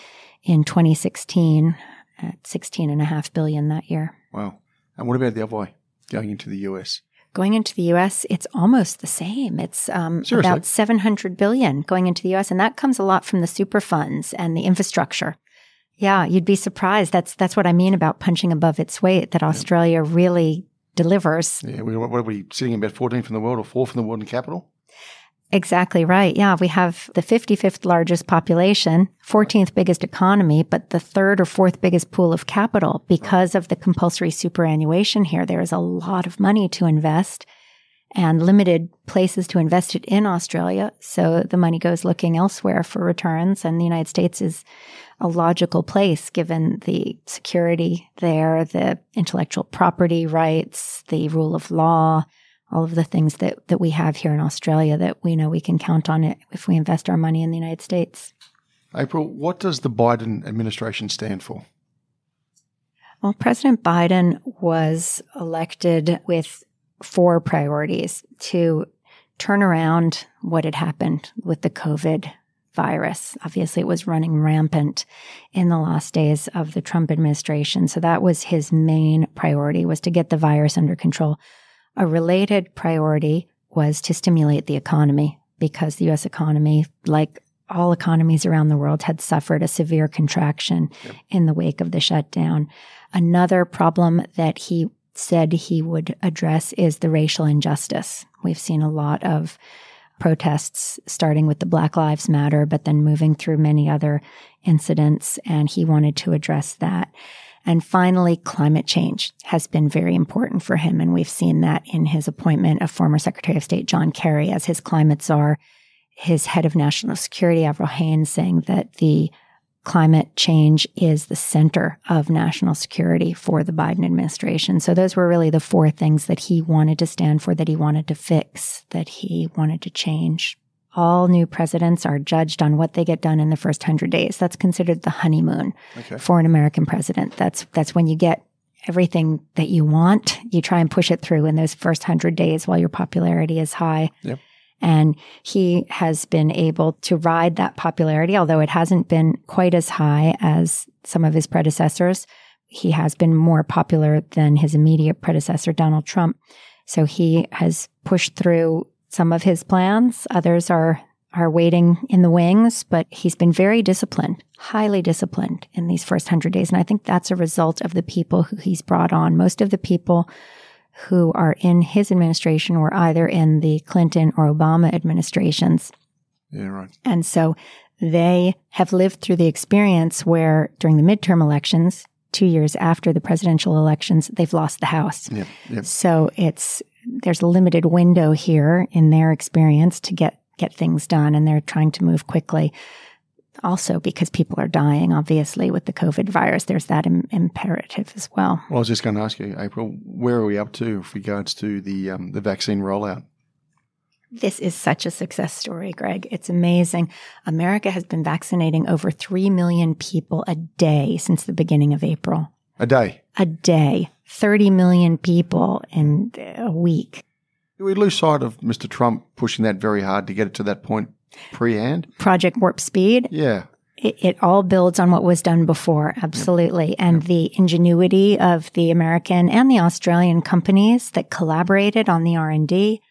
in 2016 at 16 and a half billion that year. Wow. And what about the other way, going into the US? Going into the US, it's almost the same. It's um, about 700 billion going into the US. And that comes a lot from the super funds and the infrastructure. Yeah, you'd be surprised. That's, that's what I mean about punching above its weight, that Australia really delivers. Yeah, we, what are we sitting about 14th in the world or fourth in the world in capital? Exactly right. Yeah, we have the 55th largest population, 14th biggest economy, but the third or fourth biggest pool of capital because of the compulsory superannuation here. There is a lot of money to invest and limited places to invest it in Australia. So the money goes looking elsewhere for returns. And the United States is a logical place given the security there, the intellectual property rights, the rule of law, all of the things that, that we have here in Australia that we know we can count on it if we invest our money in the United States. April, what does the Biden administration stand for? Well, President Biden was elected with four priorities to turn around what had happened with the COVID virus. Obviously, it was running rampant in the last days of the Trump administration. So that was his main priority was to get the virus under control. A related priority was to stimulate the economy because the US economy, like all economies around the world, had suffered a severe contraction in the wake of the shutdown. Another problem that he said he would address is the racial injustice. We've seen a lot of protests starting with the Black Lives Matter, but then moving through many other incidents, and he wanted to address that. And finally, climate change has been very important for him. And we've seen that in his appointment of former Secretary of State John Kerry as his climate czar, his head of national security, Avril Haines, saying that the climate change is the center of national security for the Biden administration. So those were really the four things that he wanted to stand for, that he wanted to fix, that he wanted to change. All new presidents are judged on what they get done in the first hundred days. That's considered the honeymoon Okay. for an American president. That's that's when you get everything that you want. You try and push it through in those first hundred days while your popularity is high. Yep. And he has been able to ride that popularity, although it hasn't been quite as high as some of his predecessors. He has been more popular than his immediate predecessor, Donald Trump. So he has pushed through some of his plans. Others are are waiting in the wings, but he's been very disciplined, highly disciplined in these first hundred days. And I think that's a result of the people who he's brought on. Most of the people who are in his administration were either in the Clinton or Obama administrations. Yeah, right. And so they have lived through the experience where during the midterm elections, two years after the presidential elections, they've lost the House. Yep, yep. So it's there's a limited window here in their experience to get get things done, and they're trying to move quickly. Also, because people are dying, obviously, with the COVID virus, there's that Im- imperative as well. Well, I was just going to ask you, April, where are we up to with regards to the um, the vaccine rollout? This is such a success story, Greg. It's amazing. America has been vaccinating over 3 million people a day since the beginning of April. A day. A day. 30 million people in a week. We lose sight of Mr. Trump pushing that very hard to get it to that point pre-hand? Project Warp Speed. Yeah. it, it, all builds on what was done before, absolutely. Yep. And yep. the ingenuity of the American and the Australian companies that collaborated on the R&D.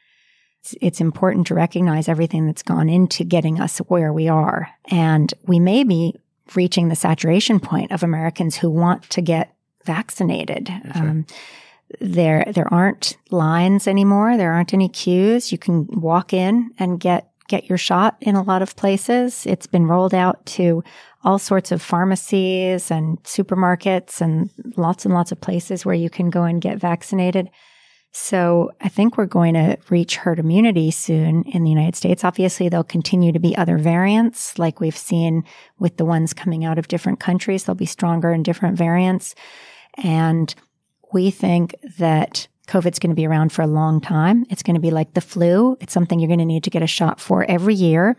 It's, it's important to recognize everything that's gone into getting us where we are. And we may be reaching the saturation point of Americans who want to get vaccinated. Um, there, there aren't lines anymore. There aren't any queues. You can walk in and get get your shot in a lot of places. It's been rolled out to all sorts of pharmacies and supermarkets and lots and lots of places where you can go and get vaccinated. So I think we're going to reach herd immunity soon in the United States. Obviously, there'll continue to be other variants like we've seen with the ones coming out of different countries. They'll be stronger in different variants. And we think that COVID's going to be around for a long time. It's going to be like the flu. It's something you're going to need to get a shot for every year.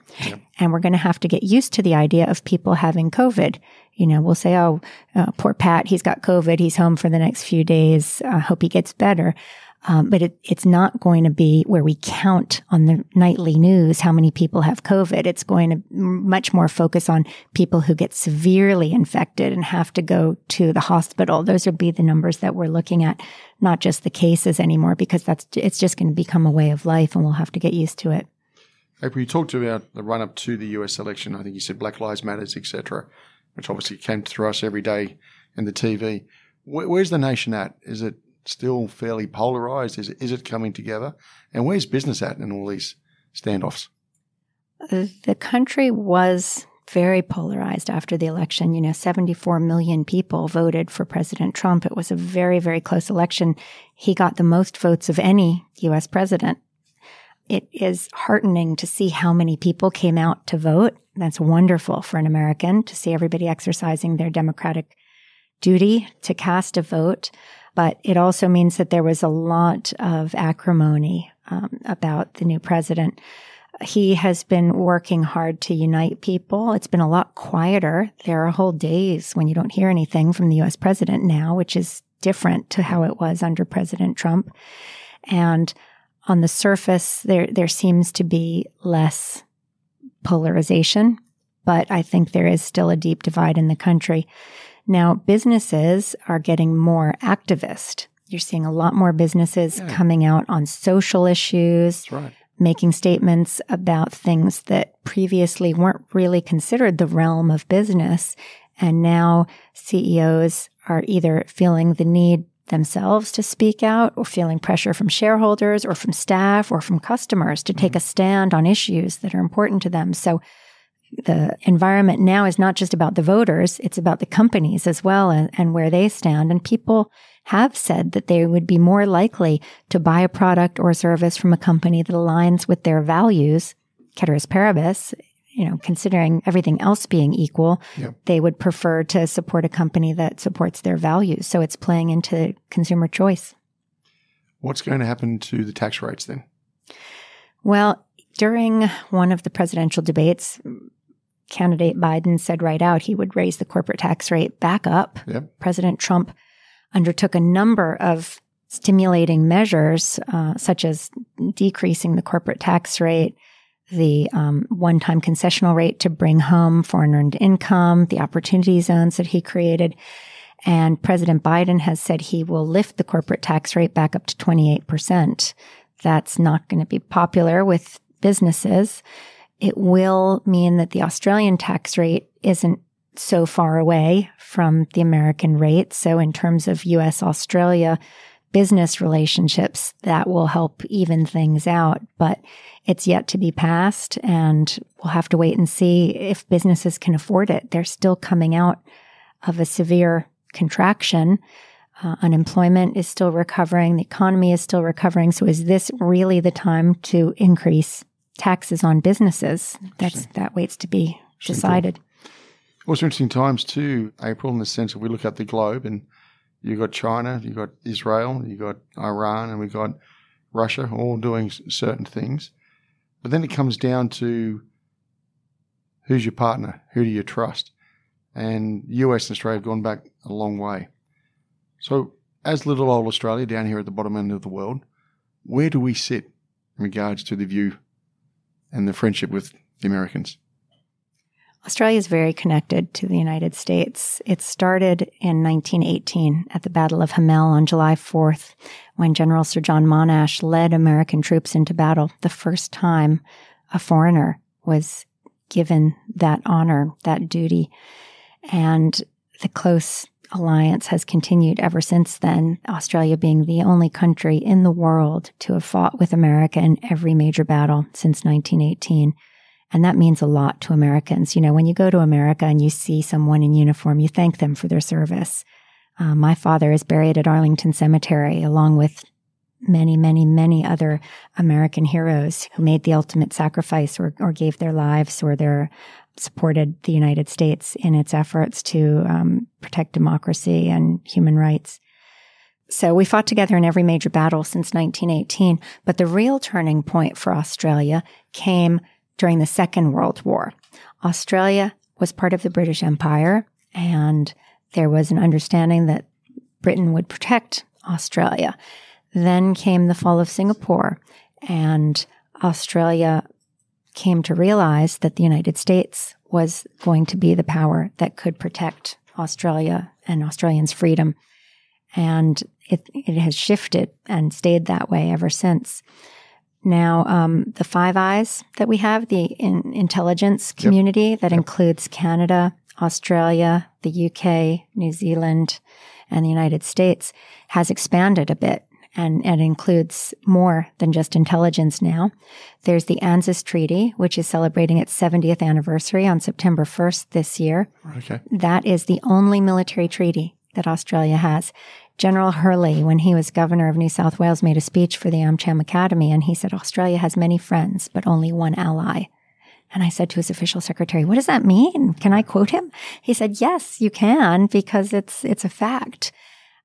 And we're going to have to get used to the idea of people having COVID. You know, we'll say, oh, uh, poor Pat, he's got COVID. He's home for the next few days. I uh, hope he gets better. Um, but it, it's not going to be where we count on the nightly news how many people have COVID. It's going to much more focus on people who get severely infected and have to go to the hospital. Those would be the numbers that we're looking at, not just the cases anymore, because that's it's just going to become a way of life, and we'll have to get used to it. April, you talked about the run up to the US election. I think you said Black Lives Matters, etc., which obviously came through us every day in the TV. where's the nation at? Is it still fairly polarized? Is it, is it coming together? And where's business at in all these standoffs? The country was very polarized after the election. You know, 74 million people voted for President Trump. It was a very, very close election. He got the most votes of any U.S. president. It is heartening to see how many people came out to vote. That's wonderful for an American to see everybody exercising their democratic duty to cast a vote but it also means that there was a lot of acrimony um, about the new president. He has been working hard to unite people. It's been a lot quieter. There are whole days when you don't hear anything from the US president now, which is different to how it was under President Trump. And on the surface, there, there seems to be less polarization, but I think there is still a deep divide in the country. Now, businesses are getting more activist. You're seeing a lot more businesses yeah. coming out on social issues, right. making statements about things that previously weren't really considered the realm of business. And now CEOs are either feeling the need themselves to speak out or feeling pressure from shareholders or from staff or from customers to take mm-hmm. a stand on issues that are important to them. So the environment now is not just about the voters, it's about the companies as well and, and, where they stand. And people have said that they would be more likely to buy a product or a service from a company that aligns with their values, ceteris paribus, you know, considering everything else being equal, yep. they would prefer to support a company that supports their values. So it's playing into consumer choice. What's going to happen to the tax rates then? Well, during one of the presidential debates, candidate Biden said right out he would raise the corporate tax rate back up. Yep. President Trump undertook a number of stimulating measures, uh, such as decreasing the corporate tax rate, the um, one time concessional rate to bring home foreign earned income, the opportunity zones that he created. And President Biden has said he will lift the corporate tax rate back up to 28%. That's not going to be popular with businesses it will mean that the Australian tax rate isn't so far away from the American rate. So in terms of US Australia business relationships, that will help even things out, but it's yet to be passed and we'll have to wait and see if businesses can afford it. They're still coming out of a severe contraction. Uh, unemployment is still recovering. The economy is still recovering. So is this really the time to increase taxes on businesses. That's that waits to be decided. Also interesting times too, April, in the sense that we look at the globe and you've got China, you've got Israel, you've got Iran, and we've got Russia all doing certain things. But then it comes down to who's your partner? Who do you trust? And US and Australia have gone back a long way. So, as little old Australia down here at the bottom end of the world, where do we sit in regards to the view and the friendship with the Americans? Australia is very connected to the United States. It started in 1918 at the Battle of Hamel on July 4th when General Sir John Monash led American troops into battle, the first time a foreigner was given that honor, that duty. And the close alliance has continued ever since then, Australia being the only country in the world to have fought with America in every major battle since 1918. And that means a lot to Americans. You know, when you go to America and you see someone in uniform, you thank them for their service. Uh, my father is buried at Arlington Cemetery along with many, many, many other American heroes who made the ultimate sacrifice or, or gave their lives or their supported the United States in its efforts to um, protect democracy and human rights. So we fought together in every major battle since 1918. But the real turning point for Australia came during the Second World War. Australia was part of the British Empire, and there was an understanding that Britain would protect Australia. Then came the fall of Singapore, and Australia came to realize that the United States was going to be the power that could protect Australia and Australians' freedom. And it, it has shifted and stayed that way ever since. Now, um, the Five Eyes that we have, the in, intelligence community yep. that yep. includes Canada, Australia, the UK, New Zealand, and the United States, has expanded a bit and, and includes more than just intelligence now. There's the ANZUS Treaty, which is celebrating its 70th anniversary on September 1st this year. Okay. That is the only military treaty that Australia has. General Hurley, when he was governor of New South Wales, made a speech for the AmCham Academy, and he said, Australia has many friends, but only one ally. And I said to his official secretary, what does that mean? Can I quote him? He said, yes, you can, because it's, it's a fact.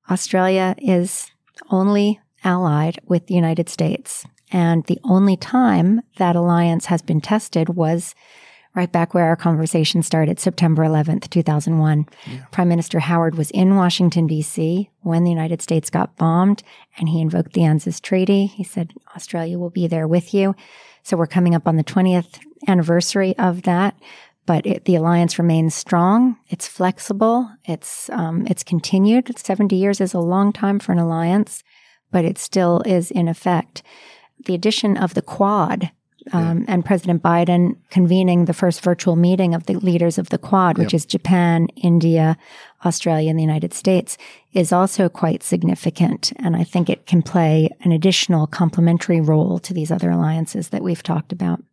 Australia is only allied with the United States. And the only time that alliance has been tested was right back where our conversation started, September 11th, 2001. Yeah. Prime Minister Howard was in Washington, D.C. when the United States got bombed, and he invoked the ANZUS Treaty. He said, Australia will be there with you. So we're coming up on the 20th anniversary of that. But it, the alliance remains strong. It's flexible. It's um, it's continued. Seventy years is a long time for an alliance, but it still is in effect. The addition of the Quad um, yeah. and President Biden convening the first virtual meeting of the leaders of the Quad, which yep. is Japan, India, Australia, and the United States, is also quite significant. And I think it can play an additional complementary role to these other alliances that we've talked about.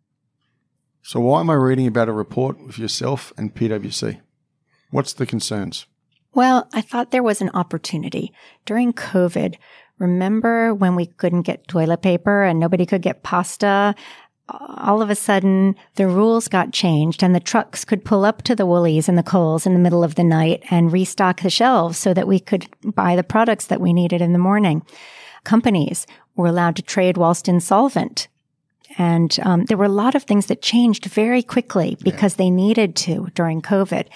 So, why am I reading about a report with yourself and PwC? What's the concerns? Well, I thought there was an opportunity. During COVID, remember when we couldn't get toilet paper and nobody could get pasta? all of a sudden the rules got changed and the trucks could pull up to the Woolies and the Coles in the middle of the night and restock the shelves so that we could buy the products that we needed in the morning. Companies were allowed to trade whilst insolvent. And um, there were a lot of things that changed very quickly because yeah. they needed to during COVID.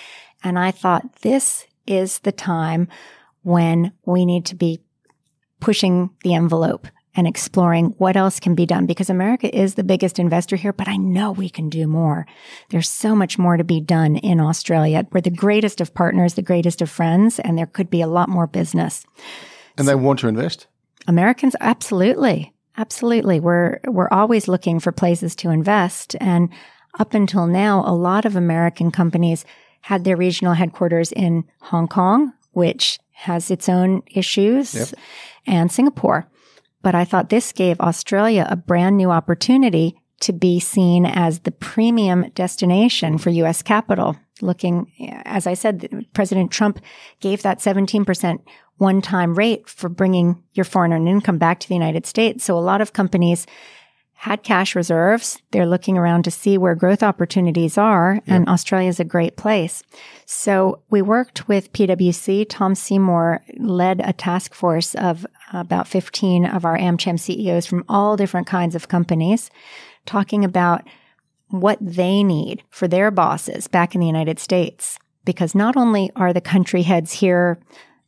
And I thought this is the time when we need to be pushing the envelope and exploring what else can be done because America is the biggest investor here, but I know we can do more. There's so much more to be done in Australia. We're the greatest of partners, the greatest of friends, and there could be a lot more business. And so, they want to invest? Americans, absolutely. Absolutely. We're, we're always looking for places to invest. And up until now, a lot of American companies had their regional headquarters in Hong Kong, which has its own issues, yep. and Singapore. But I thought this gave Australia a brand new opportunity to be seen as the premium destination for U.S. capital. Looking, as I said, President Trump gave that 17% one time rate for bringing your foreign earned income back to the United States. So a lot of companies had cash reserves. They're looking around to see where growth opportunities are, yep. and Australia is a great place. So we worked with PwC. Tom Seymour led a task force of about 15 of our AmCham CEOs from all different kinds of companies, talking about what they need for their bosses back in the United States. Because not only are the country heads here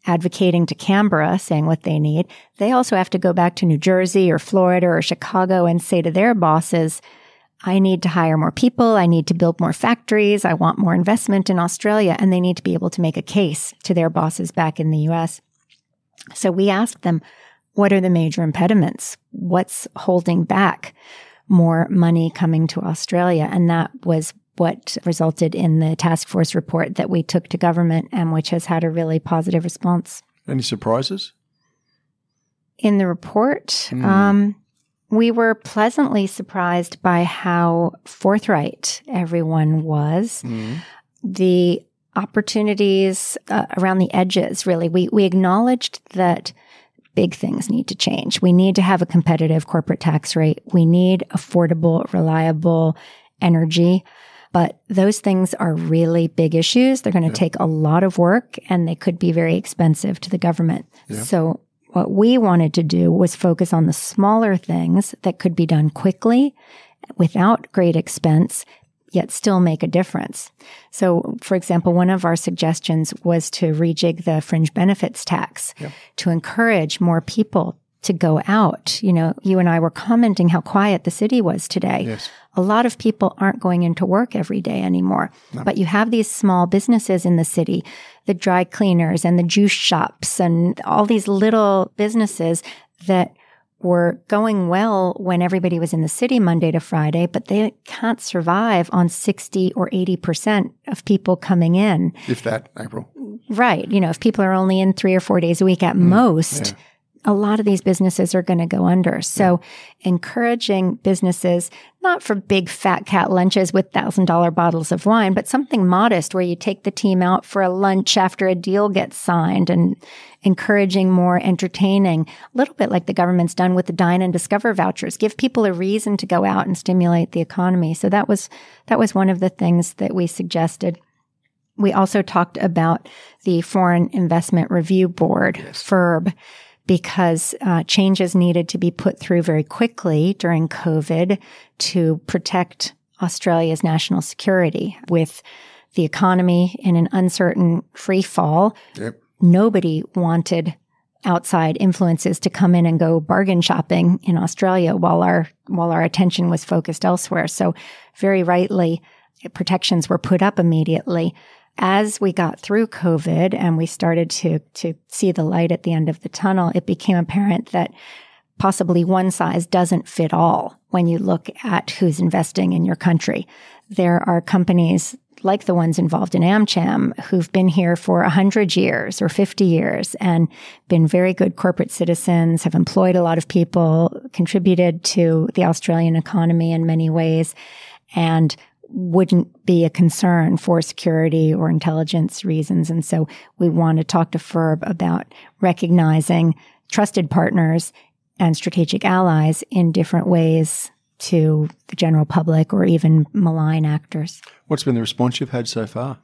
advocating to Canberra, saying what they need, they also have to go back to New Jersey or Florida or Chicago and say to their bosses, I need to hire more people. I need to build more factories. I want more investment in Australia. And they need to be able to make a case to their bosses back in the US. So we asked them, what are the major impediments? What's holding back more money coming to Australia? And that was what resulted in the task force report that we took to government and which has had a really positive response. Any surprises? In the report, mm. um, we were pleasantly surprised by how forthright everyone was. Mm. The opportunities uh, around the edges, really. We, we acknowledged that big things need to change. We need to have a competitive corporate tax rate. We need affordable, reliable energy. But those things are really big issues. They're going to yeah. take a lot of work and they could be very expensive to the government. Yeah. So what we wanted to do was focus on the smaller things that could be done quickly without great expense, yet still make a difference. So, for example, one of our suggestions was to rejig the fringe benefits tax yep. to encourage more people to go out. You know, you and I were commenting how quiet the city was today. Yes. A lot of people aren't going into work every day anymore, no. but you have these small businesses in the city, the dry cleaners and the juice shops and all these little businesses that were going well when everybody was in the city Monday to Friday, but they can't survive on 60 or 80% of people coming in. If that, April. Right. You know, if people are only in three or four days a week at mm, most, yeah a lot of these businesses are going to go under. So encouraging businesses, not for big fat cat lunches with thousand dollar bottles of wine, but something modest where you take the team out for a lunch after a deal gets signed and encouraging more entertaining, a little bit like the government's done with the dine and discover vouchers, give people a reason to go out and stimulate the economy. So that was, that was one of the things that we suggested. We also talked about the Foreign Investment Review Board, yes. FIRB because uh, changes needed to be put through very quickly during COVID to protect Australia's national security with the economy in an uncertain free fall. Yep. Nobody wanted outside influences to come in and go bargain shopping in Australia while our while our attention was focused elsewhere. So very rightly protections were put up immediately as we got through COVID and we started to, to see the light at the end of the tunnel, it became apparent that possibly one size doesn't fit all when you look at who's investing in your country. There are companies like the ones involved in AmCham who've been here for 100 years or 50 years and been very good corporate citizens, have employed a lot of people, contributed to the Australian economy in many ways. And wouldn't be a concern for security or intelligence reasons. And so we want to talk to FIRB about recognizing trusted partners and strategic allies in different ways to the general public or even malign actors. What's been the response you've had so far?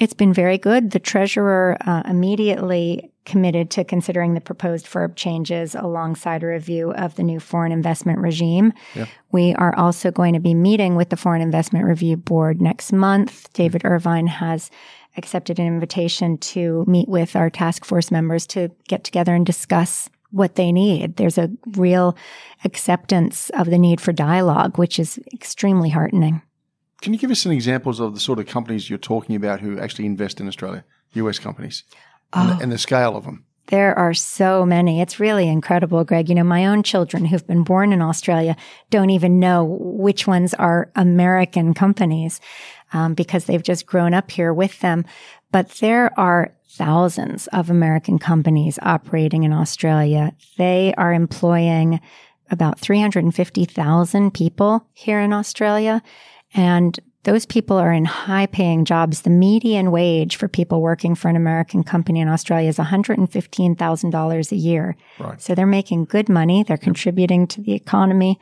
It's been very good. The treasurer uh, immediately committed to considering the proposed FIRB changes alongside a review of the new foreign investment regime. Yep. We are also going to be meeting with the Foreign Investment Review Board next month. David Irvine has accepted an invitation to meet with our task force members to get together and discuss what they need. There's a real acceptance of the need for dialogue, which is extremely heartening. Can you give us some examples of the sort of companies you're talking about who actually invest in Australia, US companies, oh, and, the, and the scale of them? There are so many. It's really incredible, Greg. You know, my own children who've been born in Australia don't even know which ones are American companies um, because they've just grown up here with them. But there are thousands of American companies operating in Australia. They are employing about 350,000 people here in Australia. And those people are in high paying jobs. The median wage for people working for an American company in Australia is $115,000 a year. Right. So they're making good money. They're contributing to the economy.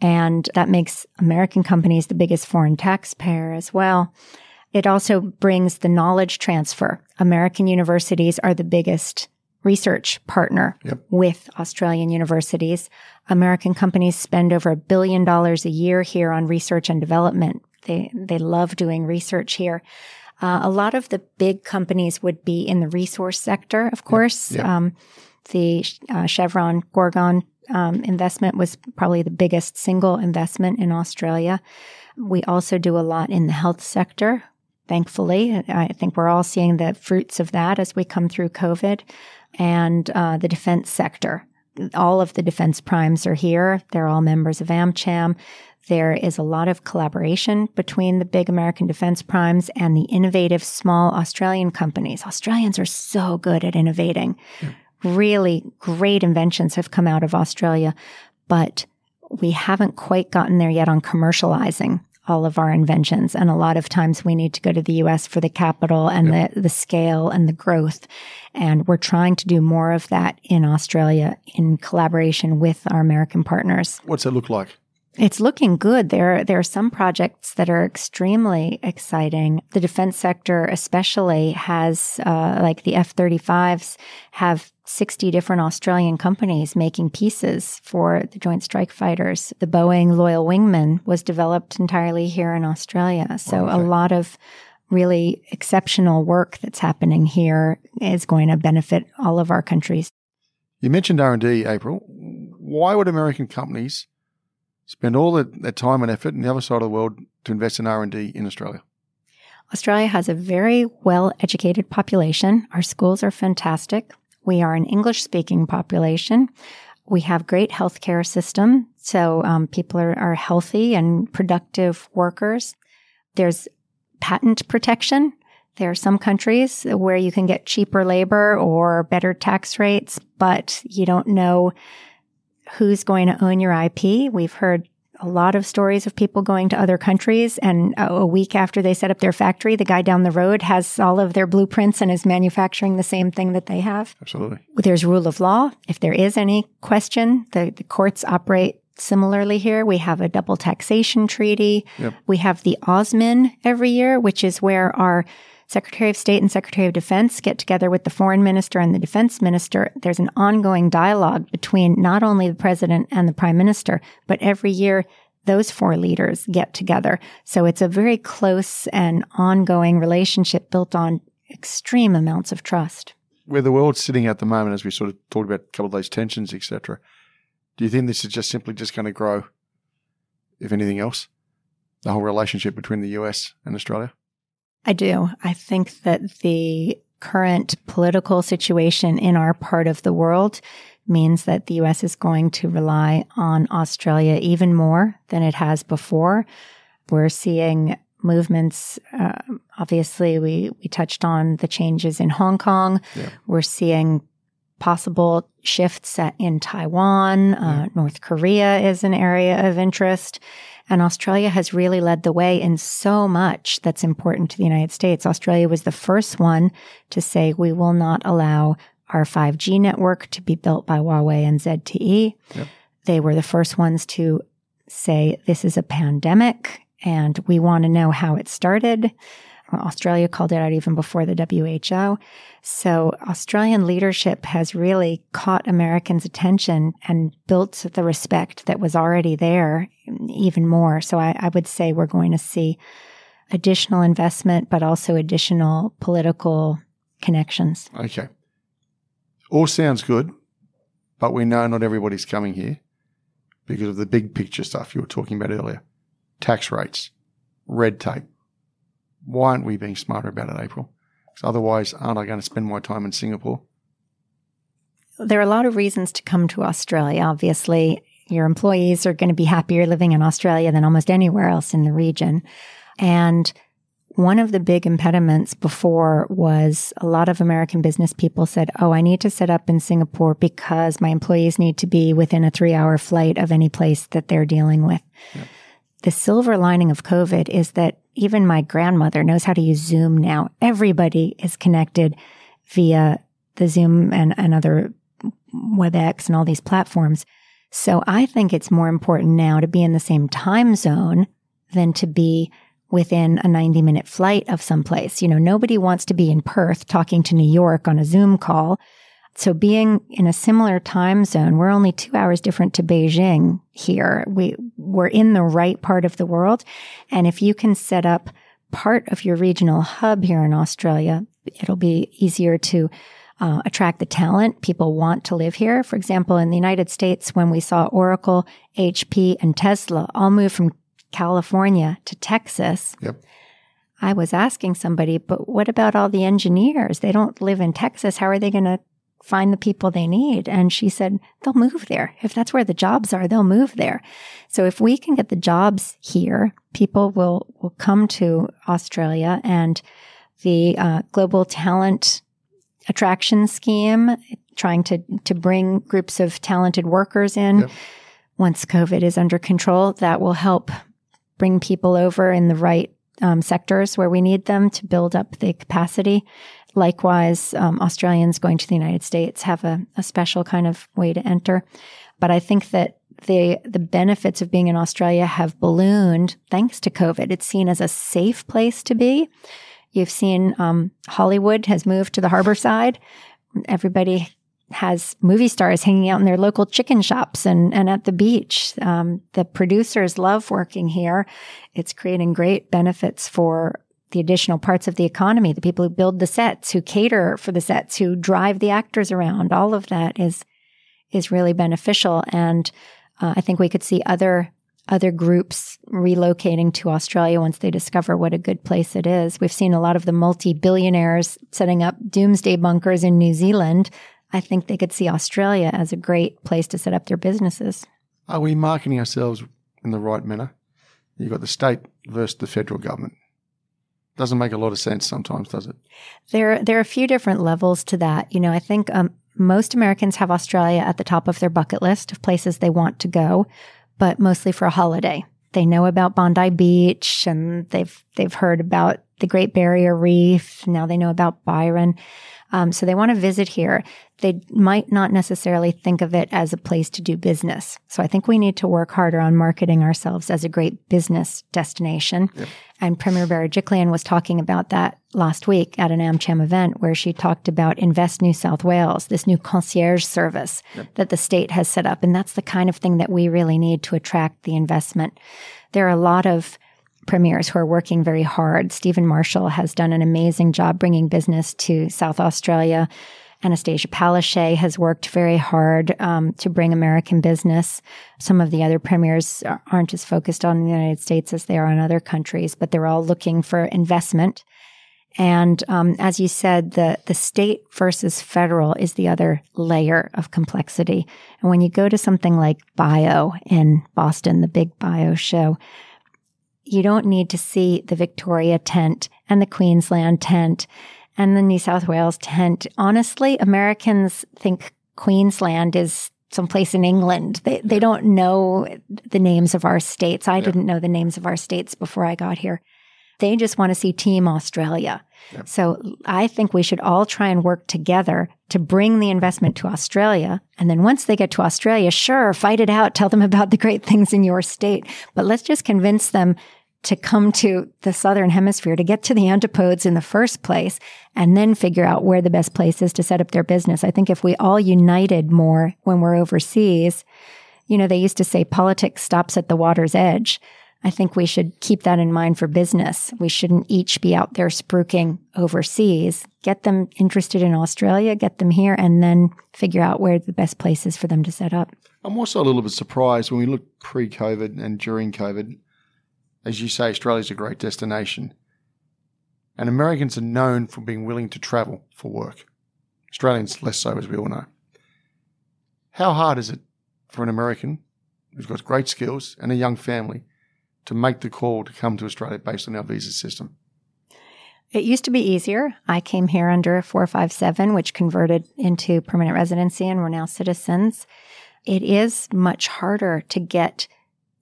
And that makes American companies the biggest foreign taxpayer as well. It also brings the knowledge transfer. American universities are the biggest research partner yep. with Australian universities. American companies spend over a billion dollars a year here on research and development. They, they love doing research here. Uh, a lot of the big companies would be in the resource sector, of course. Yep. Yep. Um, the uh, Chevron Gorgon um, investment was probably the biggest single investment in Australia. We also do a lot in the health sector. Thankfully, I think we're all seeing the fruits of that as we come through COVID and uh, the defense sector. All of the defense primes are here. They're all members of AmCham. There is a lot of collaboration between the big American defense primes and the innovative small Australian companies. Australians are so good at innovating. Yeah. Really great inventions have come out of Australia, but we haven't quite gotten there yet on commercializing all of our inventions. And a lot of times we need to go to the US for the capital and yep. the, the scale and the growth. And we're trying to do more of that in Australia in collaboration with our American partners. What's it look like? It's looking good. There, there are some projects that are extremely exciting. The defense sector, especially, has uh, like the F 35s have 60 different Australian companies making pieces for the Joint Strike Fighters. The Boeing Loyal Wingman was developed entirely here in Australia. So okay. a lot of really exceptional work that's happening here is going to benefit all of our countries. You mentioned R&D, April. Why would American companies spend all their, time and effort in the other side of the world to invest in R&D in Australia? Australia has a very well educated population. Our schools are fantastic. We are an English speaking population. We have great healthcare system. So um, people are, are healthy and productive workers. There's patent protection. There are some countries where you can get cheaper labor or better tax rates, but you don't know who's going to own your IP. We've heard a lot of stories of people going to other countries and a week after they set up their factory, the guy down the road has all of their blueprints and is manufacturing the same thing that they have. Absolutely. There's rule of law. If there is any question, the, the courts operate similarly here. We have a double taxation treaty. Yep. We have the AUSMIN every year, which is where our Secretary of State and Secretary of Defense get together with the foreign minister and the defense minister. There's an ongoing dialogue between not only the president and the prime minister, but every year those four leaders get together. So it's a very close and ongoing relationship built on extreme amounts of trust. Where the world's sitting at the moment, as we sort of talked about a couple of those tensions, etc., do you think this is just simply just going to grow, if anything else, the whole relationship between the US and Australia? I do. I think that the current political situation in our part of the world means that the US is going to rely on Australia even more than it has before. We're seeing movements. Uh, obviously, we, we touched on the changes in Hong Kong. Yeah. We're seeing possible shifts in Taiwan. Uh, North Korea is an area of interest. And Australia has really led the way in so much that's important to the United States. Australia was the first one to say we will not allow our 5G network to be built by Huawei and ZTE. Yep. They were the first ones to say this is a pandemic and we want to know how it started. Australia called it out even before the WHO. So Australian leadership has really caught Americans' attention and built the respect that was already there even more. So I, I would say we're going to see additional investment, but also additional political connections. Okay. All sounds good, but we know not everybody's coming here because of the big picture stuff you were talking about earlier tax rates, red tape, why aren't we being smarter about it, April? Because otherwise, aren't I going to spend my time in Singapore? There are a lot of reasons to come to Australia. Obviously, your employees are going to be happier living in Australia than almost anywhere else in the region. And one of the big impediments before was a lot of American business people said, Oh, I need to set up in Singapore because my employees need to be within a three hour flight of any place that they're dealing with. Yep. The silver lining of COVID is that even my grandmother knows how to use Zoom now. Everybody is connected via the Zoom and, and other WebEx and all these platforms. So I think it's more important now to be in the same time zone than to be within a 90 minute flight of someplace. You know, nobody wants to be in Perth talking to New York on a Zoom call. So being in a similar time zone, we're only two hours different to Beijing here. We, we're in the right part of the world. And if you can set up part of your regional hub here in Australia, it'll be easier to uh, attract the talent. People want to live here. For example, in the United States, when we saw Oracle, HP, and Tesla all move from California to Texas. Yep. I was asking somebody, but what about all the engineers? They don't live in Texas. How are they going to find the people they need? And she said, they'll move there. If that's where the jobs are, they'll move there. So if we can get the jobs here, people will, will come to Australia and the uh, global talent attraction scheme, trying to, to bring groups of talented workers in. Yep. Once COVID is under control, that will help bring people over in the right um, sectors where we need them to build up the capacity. Likewise, um, Australians going to the United States have a, a special kind of way to enter. But I think that the the benefits of being in Australia have ballooned thanks to COVID. It's seen as a safe place to be. You've seen um, Hollywood has moved to the harbor side. Everybody has movie stars hanging out in their local chicken shops and, and at the beach. Um, the producers love working here. It's creating great benefits for the additional parts of the economy, the people who build the sets, who cater for the sets, who drive the actors around. All of that is is really beneficial, and uh, I think we could see other other groups relocating to Australia once they discover what a good place it is. We've seen a lot of the multi billionaires setting up doomsday bunkers in New Zealand. I think they could see Australia as a great place to set up their businesses. Are we marketing ourselves in the right manner? You've got the state versus the federal government. Doesn't make a lot of sense sometimes, does it? There, there are a few different levels to that. You know, I think um, most Americans have Australia at the top of their bucket list of places they want to go, but mostly for a holiday. They know about Bondi Beach and they've they've heard about the Great Barrier Reef. Now they know about Byron. Um, so they want to visit here. They might not necessarily think of it as a place to do business. So I think we need to work harder on marketing ourselves as a great business destination. Yep. And Premier Berejiklian was talking about that last week at an AmCham event where she talked about Invest New South Wales, this new concierge service Yep. that the state has set up. And that's the kind of thing that we really need to attract the investment. There are a lot of premiers who are working very hard. Stephen Marshall has done an amazing job bringing business to South Australia. Annastacia Palaszczuk has worked very hard um, to bring American business. Some of the other premiers aren't as focused on the United States as they are on other countries, but they're all looking for investment. And um, as you said, the the state versus federal is the other layer of complexity. And when you go to something like Bio in Boston, the big Bio show, you don't need to see the Victoria tent and the Queensland tent and the New South Wales tent. Honestly, Americans think Queensland is someplace in England. They they don't know the names of our states. I didn't know the names of our states before I got here. They just want to see Team Australia. So I think we should all try and work together to bring the investment to Australia. And then once they get to Australia, sure, fight it out, tell them about the great things in your state. But let's just convince them to come to the southern hemisphere to get to the antipodes in the first place and then figure out where the best place is to set up their business. I think if we all united more when we're overseas, you know, they used to say politics stops at the water's edge. I think we should keep that in mind for business. We shouldn't each be out there spruiking overseas. Get them interested in Australia, get them here, and then figure out where the best place is for them to set up. I'm also a little bit surprised when we look pre COVID and during COVID. As you say, Australia's a great destination. And Americans are known for being willing to travel for work. Australians less so, as we all know. How hard is it for an American who's got great skills and a young family to make the call to come to Australia based on our visa system? It used to be easier. I came here under 457, which converted into permanent residency, and we're now citizens. It is much harder to get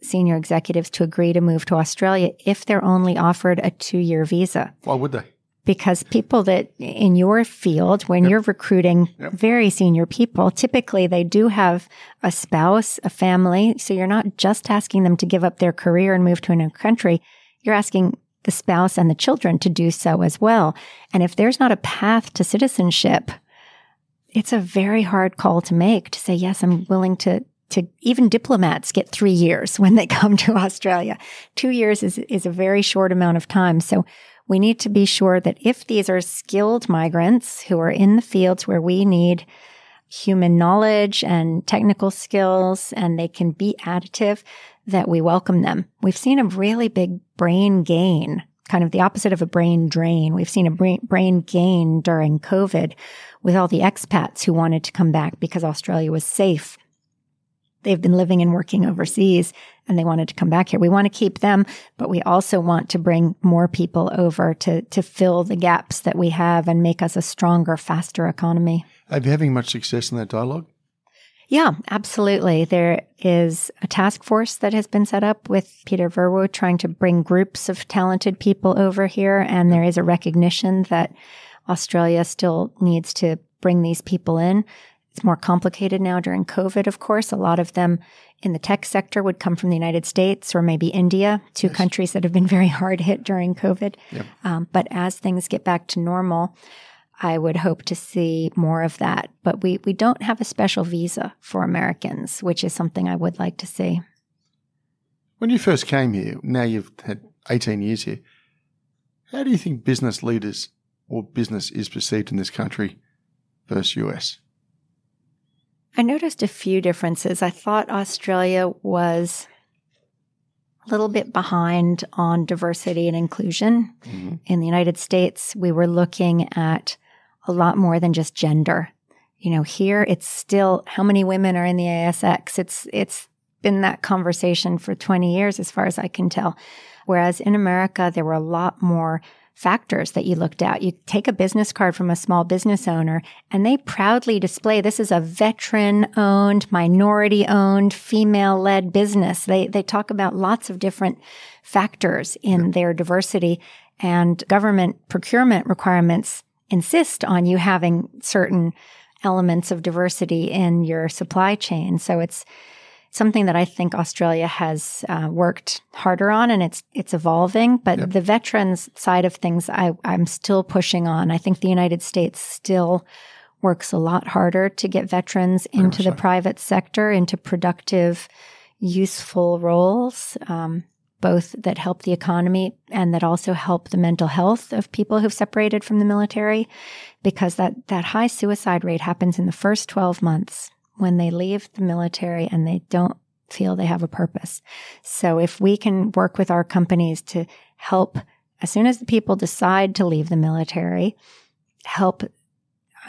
senior executives to agree to move to Australia if they're only offered a two year visa. Why would they? Because people that in your field, when you're recruiting Yep. very senior people, typically they do have a spouse, a family. So you're not just asking them to give up their career and move to a new country. You're asking the spouse and the children to do so as well. And if there's not a path to citizenship, it's a very hard call to make to say, yes, I'm willing to, to even diplomats get three years when they come to Australia. Two years is, is a very short amount of time. So We need to be sure that if these are skilled migrants who are in the fields where we need human knowledge and technical skills and they can be additive, that we welcome them. We've seen a really big brain gain, kind of the opposite of a brain drain. We've seen a brain, brain gain during COVID with all the expats who wanted to come back because Australia was safe they've been living and working overseas and they wanted to come back here. We want to keep them, but we also want to bring more people over to, to fill the gaps that we have and make us a stronger, faster economy. Are you having much success in that dialogue? Yeah, absolutely. There is a task force that has been set up with Peter Verwer trying to bring groups of talented people over here. And there is a recognition that Australia still needs to bring these people in. It's more complicated now during COVID, of course. A lot of them in the tech sector would come from the United States or maybe India, two yes. countries that have been [laughs] very hard hit during COVID. Yep. Um, but as things get back to normal, I would hope to see more of that. But we, we don't have a special visa for Americans, which is something I would like to see. When you first came here, now you've had 18 years here, how do you think business leaders or business is perceived in this country versus US? I noticed a few differences. I thought Australia was a little bit behind on diversity and inclusion. Mm-hmm. In the United States, we were looking at a lot more than just gender. You know, here it's still how many women are in the ASX. It's it's been that conversation for 20 years as far as I can tell. Whereas in America there were a lot more factors that you looked at. You take a business card from a small business owner and they proudly display this is a veteran owned, minority owned, female led business. They, they talk about lots of different factors in their diversity and government procurement requirements insist on you having certain elements of diversity in your supply chain. So it's, something that I think Australia has uh, worked harder on, and it's it's evolving. But yep. the veterans side of things, I, I'm still pushing on. I think the United States still works a lot harder to get veterans into the private sector, into productive, useful roles. Um, both that help the economy and that also help the mental health of people who've separated from the military because that, that high suicide rate happens in the first 12 months when they leave the military and they don't feel they have a purpose. So if we can work with our companies to help as soon as the people decide to leave the military, help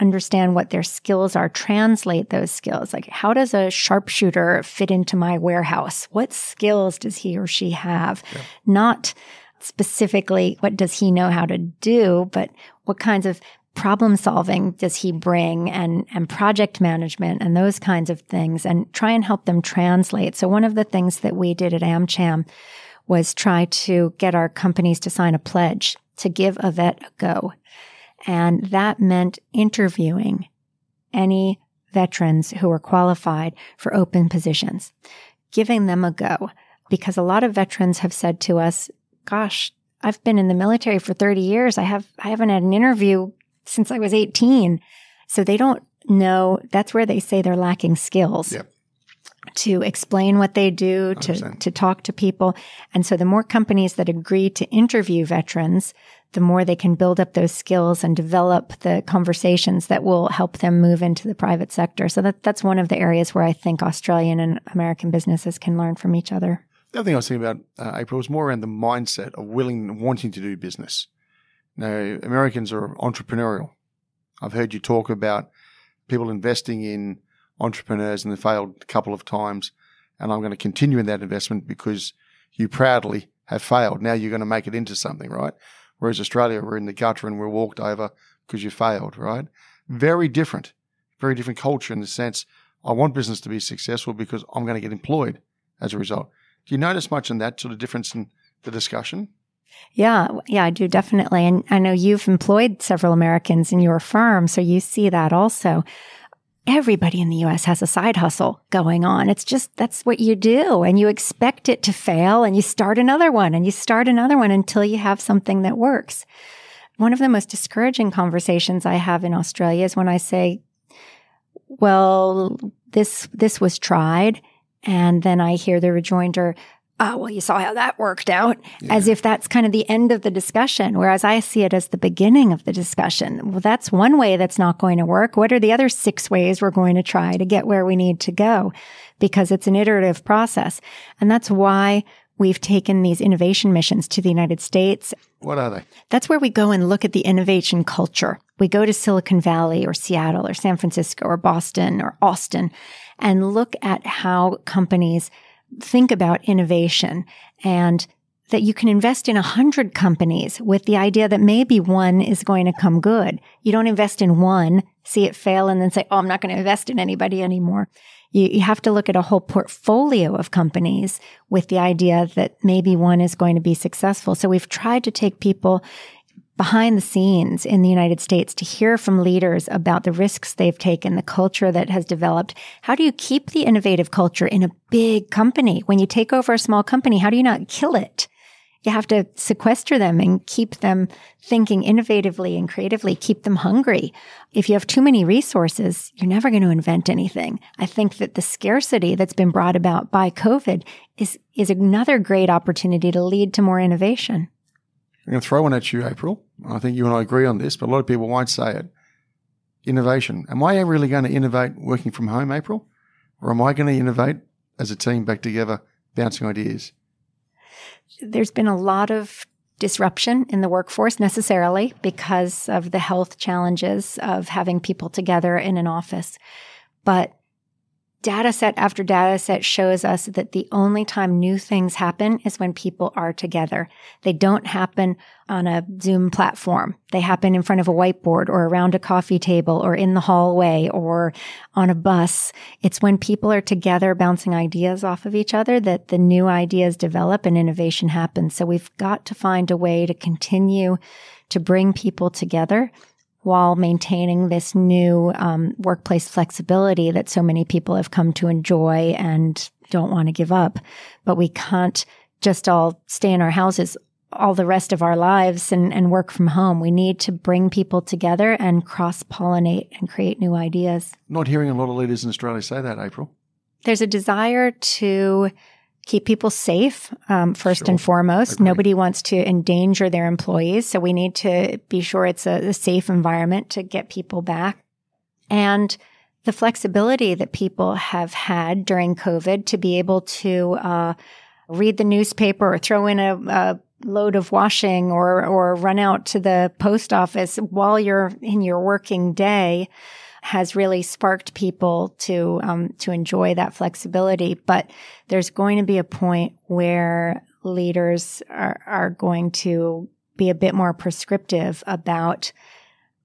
understand what their skills are, translate those skills. Like, how does a sharpshooter fit into my warehouse? What skills does he or she have? Yeah. Not specifically what does he know how to do, but what kinds of problem solving does he bring and, and project management and those kinds of things and try and help them translate. So one of the things that we did at AmCham was try to get our companies to sign a pledge to give a vet a go. And that meant interviewing any veterans who were qualified for open positions, giving them a go. Because a lot of veterans have said to us, gosh, I've been in the military for 30 years. I have, I haven't had an interview since I was 18. So they don't know. That's where they say they're lacking skills. Yep. To explain what they do, to, to talk to people. And so the more companies that agree to interview veterans, the more they can build up those skills and develop the conversations that will help them move into the private sector. So that, that's one of the areas where I think Australian and American businesses can learn from each other. The other thing I was thinking about, uh, April, was more around the mindset of willing, wanting to do business. Now, Americans are entrepreneurial. I've heard you talk about people investing in entrepreneurs and they failed a couple of times. And I'm going to continue in that investment because you proudly have failed. Now you're going to make it into something, right? Whereas Australia, we're in the gutter and we're walked over because you failed, right? Very different, very different culture in the sense I want business to be successful because I'm going to get employed as a result. Do you notice much in that sort of difference in the discussion? Yeah, yeah, I do definitely. And I know you've employed several Americans in your firm, so you see that also. Everybody in the US has a side hustle going on. It's just that's what you do and you expect it to fail and you start another one and you start another one until you have something that works. One of the most discouraging conversations I have in Australia is when I say, well, this, this was tried. And then I hear the rejoinder, oh, well, you saw how that worked out, yeah. as if that's kind of the end of the discussion. Whereas I see it as the beginning of the discussion. Well, that's one way that's not going to work. What are the other six ways we're going to try to get where we need to go? Because it's an iterative process. And that's why we've taken these innovation missions to the United States. What are they? That's where we go and look at the innovation culture. We go to Silicon Valley or Seattle or San Francisco or Boston or Austin and look at how companies think about innovation and that you can invest in a hundred companies with the idea that maybe one is going to come good. You don't invest in one, see it fail and then say, Oh, I'm not going to invest in anybody anymore. You, you have to look at a whole portfolio of companies with the idea that maybe one is going to be successful. So we've tried to take people behind the scenes in the United States to hear from leaders about the risks they've taken, the culture that has developed. How do you keep the innovative culture in a big company? When you take over a small company, how do you not kill it? You have to sequester them and keep them thinking innovatively and creatively, keep them hungry. If you have too many resources, you're never going to invent anything. I think that the scarcity that's been brought about by COVID is, is another great opportunity to lead to more innovation. I'm going to throw one at you, April. I think you and I agree on this, but a lot of people won't say it. Innovation. Am I really going to innovate working from home, April? Or am I going to innovate as a team back together, bouncing ideas? There's been a lot of disruption in the workforce necessarily because of the health challenges of having people together in an office. But data set after data set shows us that the only time new things happen is when people are together. They don't happen on a Zoom platform. They happen in front of a whiteboard or around a coffee table or in the hallway or on a bus. It's when people are together bouncing ideas off of each other that the new ideas develop and innovation happens. So we've got to find a way to continue to bring people together while maintaining this new um, workplace flexibility that so many people have come to enjoy and don't want to give up. But we can't just all stay in our houses all the rest of our lives and, and work from home. We need to bring people together and cross pollinate and create new ideas. Not hearing a lot of leaders in Australia say that, April. There's a desire to keep people safe um, first sure. and foremost. Agreed. Nobody wants to endanger their employees, so we need to be sure it's a, a safe environment to get people back. And the flexibility that people have had during COVID to be able to uh, read the newspaper or throw in a, a load of washing or or run out to the post office while you're in your working day has really sparked people to um, to enjoy that flexibility. But there's going to be a point where leaders are, are going to be a bit more prescriptive about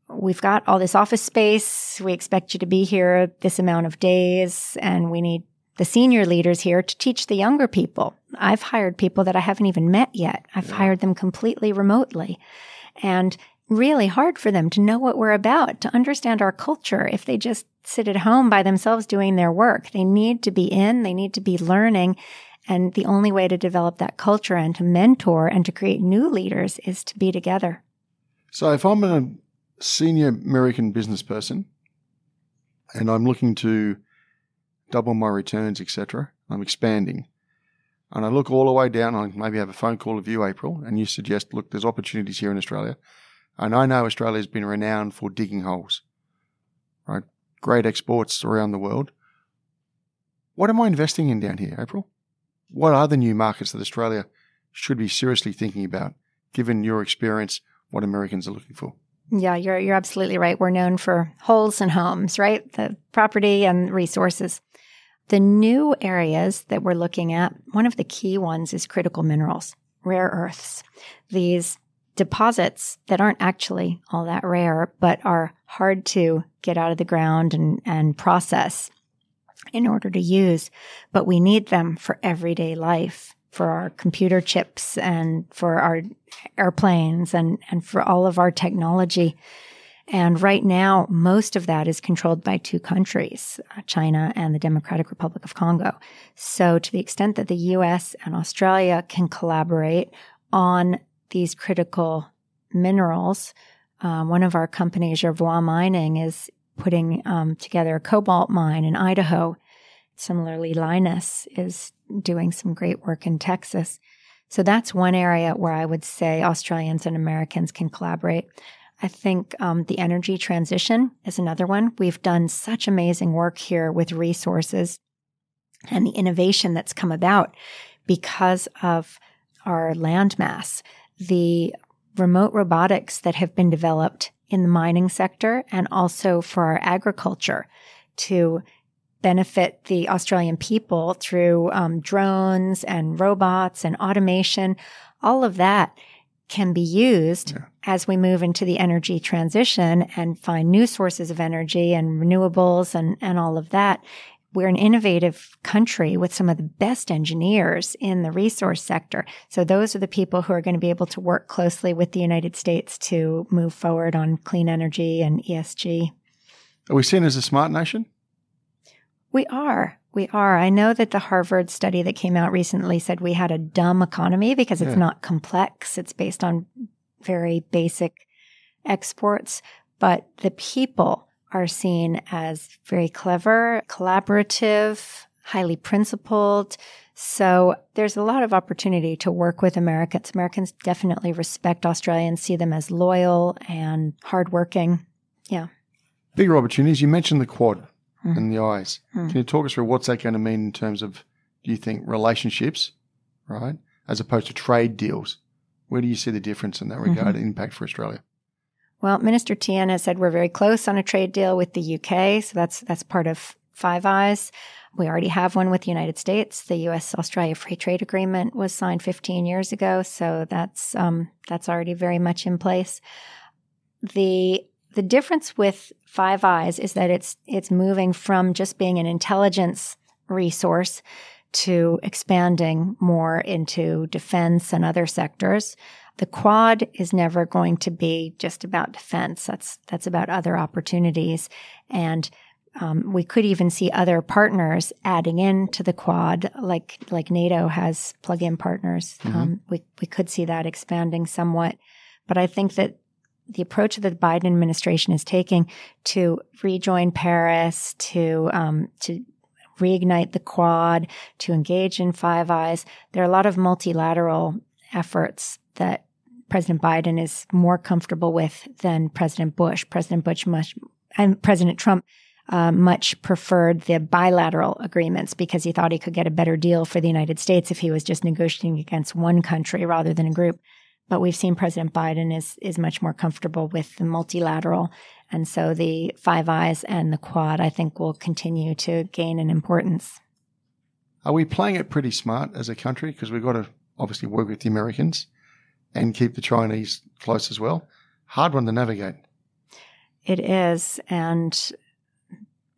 we've got all this office space. We expect you to be here this amount of days, and we need the senior leaders here to teach the younger people. I've hired people that I haven't even met yet. I've yeah. hired them completely remotely. And really hard for them to know what we're about, to understand our culture if they just sit at home by themselves doing their work. They need to be in, they need to be learning. And the only way to develop that culture and to mentor and to create new leaders is to be together. So if I'm a senior American business person and I'm looking to double my returns, etc., I'm expanding. And I look all the way down, I maybe have a phone call with you, April, and you suggest, look, there's opportunities here in Australia. And I know Australia's been renowned for digging holes, right? Great exports around the world. What am I investing in down here, April? What are the new markets that Australia should be seriously thinking about, given your experience, what Americans are looking for? Yeah, you're you're absolutely right. We're known for holes and homes, right? The property and resources. The new areas that we're looking at, one of the key ones is critical minerals, rare earths. These deposits that aren't actually all that rare, but are hard to get out of the ground and, and process in order to use. But we need them for everyday life, for our computer chips and for our airplanes and, and for all of our technology. And right now, most of that is controlled by two countries, uh, China and the Democratic Republic of Congo. So to the extent that the US and Australia can collaborate on these critical minerals. Um, one of our companies, Jervois Mining, is putting um, together a cobalt mine in Idaho. Similarly, Lynas is doing some great work in Texas. So that's one area where I would say Australians and Americans can collaborate. I think um, the energy transition is another one. We've done such amazing work here with resources and the innovation that's come about because of our landmass. The remote robotics that have been developed in the mining sector and also for our agriculture to benefit the Australian people through um, drones and robots and automation. All of that can be used yeah. as we move into the energy transition and find new sources of energy and renewables and, and all of that. We're an innovative country with some of the best engineers in the resource sector. So those are the people who are going to be able to work closely with the United States to move forward on clean energy and ESG. Are we seen as a smart nation? We are. We are. I know that the Harvard study that came out recently said we had a dumb economy because it's yeah. not complex. It's based on very basic exports, but the people are seen as very clever, collaborative, highly principled. So there's a lot of opportunity to work with Americans. Americans definitely respect Australians, see them as loyal and hardworking. Yeah. Bigger opportunities. You mentioned the Quad mm. in the eyes. Mm. Can you talk us through what's that going to mean in terms of, do you think, relationships, right, as opposed to trade deals? Where do you see the difference in that regard, mm-hmm. impact for Australia? Well, Minister Tehan has said we're very close on a trade deal with the UK, so that's that's part of Five Eyes. We already have one with the United States. The U.S. Australia Free Trade Agreement was signed 15 years ago, so that's um, that's already very much in place. The the difference with Five Eyes is that it's it's moving from just being an intelligence resource to expanding more into defense and other sectors. The quad is never going to be just about defense. That's that's about other opportunities, and um, we could even see other partners adding in to the quad, like like NATO has plug-in partners. Mm-hmm. Um, we we could see that expanding somewhat, but I think that the approach that the Biden administration is taking to rejoin Paris, to um, to reignite the Quad, to engage in Five Eyes. There are a lot of multilateral efforts that President Biden is more comfortable with than President Bush. President Bush much and President Trump uh, much preferred the bilateral agreements because he thought he could get a better deal for the United States if he was just negotiating against one country rather than a group. But we've seen President Biden is is much more comfortable with the multilateral, and so the Five Eyes and the Quad, I think, will continue to gain in importance. Are we playing it pretty smart as a country? Because we've got to obviously work with the Americans and keep the Chinese close as well. Hard one to navigate. It is, and